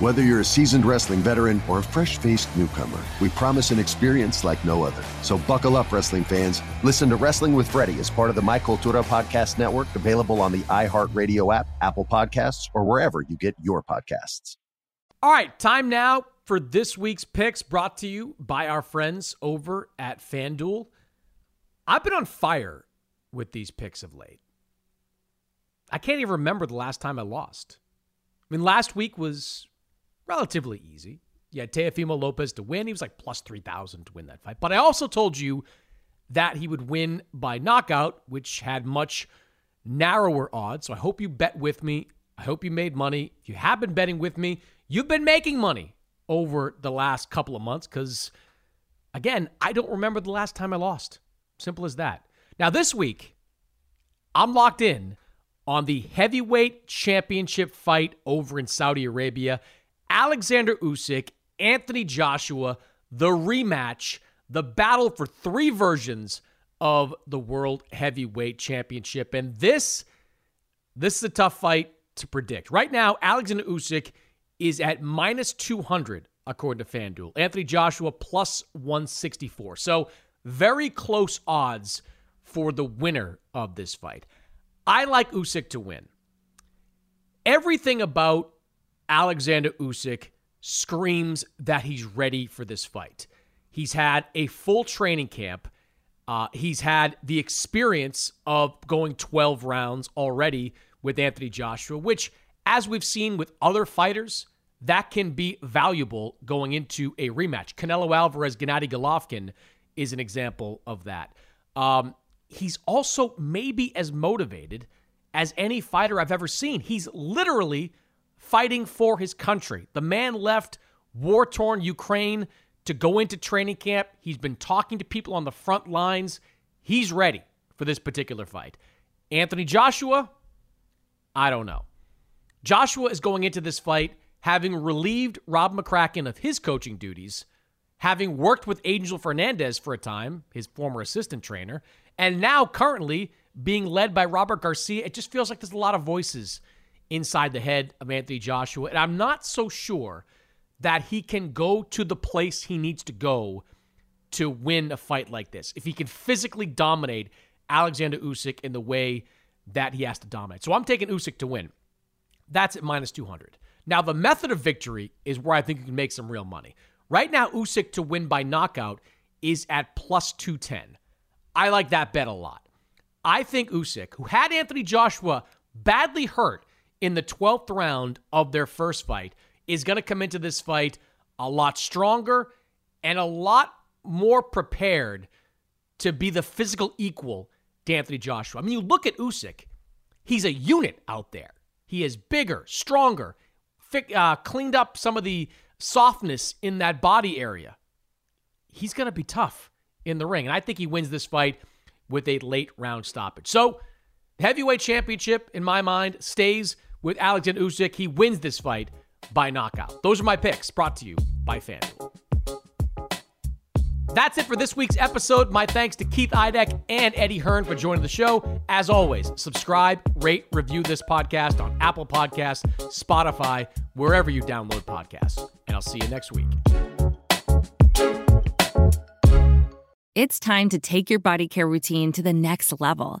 Whether you're a seasoned wrestling veteran or a fresh faced newcomer, we promise an experience like no other. So buckle up, wrestling fans. Listen to Wrestling with Freddie as part of the My Cultura Podcast Network, available on the iHeartRadio app, Apple Podcasts, or wherever you get your podcasts. All right, time now for this week's picks brought to you by our friends over at FanDuel. I've been on fire with these picks of late. I can't even remember the last time I lost. I mean, last week was relatively easy. You had Teofimo Lopez to win. He was like plus 3,000 to win that fight. But I also told you that he would win by knockout, which had much narrower odds. So I hope you bet with me. I hope you made money. If you have been betting with me, you've been making money over the last couple of months because, again, I don't remember the last time I lost. Simple as that. Now, this week, I'm locked in on the heavyweight championship fight over in Saudi Arabia. Alexander Usyk, Anthony Joshua, the rematch, the battle for three versions of the World Heavyweight Championship. And this, this is a tough fight to predict. Right now, Alexander Usyk is at minus 200 according to FanDuel. Anthony Joshua plus 164. So very close odds for the winner of this fight. I like Usyk to win. Everything about Alexander Usyk screams that he's ready for this fight. He's had a full training camp. Uh, he's had the experience of going 12 rounds already with Anthony Joshua, which, as we've seen with other fighters, that can be valuable going into a rematch. Canelo Alvarez, Gennady Golovkin is an example of that. Um, he's also maybe as motivated as any fighter I've ever seen. He's literally fighting for his country. The man left war torn Ukraine to go into training camp. He's been talking to people on the front lines. He's ready for this particular fight. Anthony Joshua, I don't know. Joshua is going into this fight having relieved Rob McCracken of his coaching duties, having worked with Angel Fernandez for a time, his former assistant trainer, and now currently being led by Robert Garcia. It just feels like there's a lot of voices inside the head of Anthony Joshua. And I'm not so sure that he can go to the place he needs to go to win a fight like this. If he can physically dominate Alexander Usyk in the way that he has to dominate. So I'm taking Usyk to win. That's at minus 200. Now, the method of victory is where I think you can make some real money. Right now, Usyk to win by knockout is at plus 210. I like that bet a lot. I think Usyk, who had Anthony Joshua badly hurt in the 12th round of their first fight is going to come into this fight a lot stronger and a lot more prepared to be the physical equal to Anthony Joshua. I mean, you look at Usyk, he's a unit out there. He is bigger, stronger, uh, cleaned up some of the softness in that body area. He's going to be tough in the ring. And I think he wins this fight with a late round stoppage. So, heavyweight championship, in my mind, stays with Alexander Usyk. He wins this fight by knockout. Those are my picks brought to you by FanDuel. That's it for this week's episode. My thanks to Keith Idec and Eddie Hearn for joining the show. As always, subscribe, rate, review this podcast on Apple Podcasts, Spotify, wherever you download podcasts. And I'll see you next week. It's time to take your body care routine to the next level.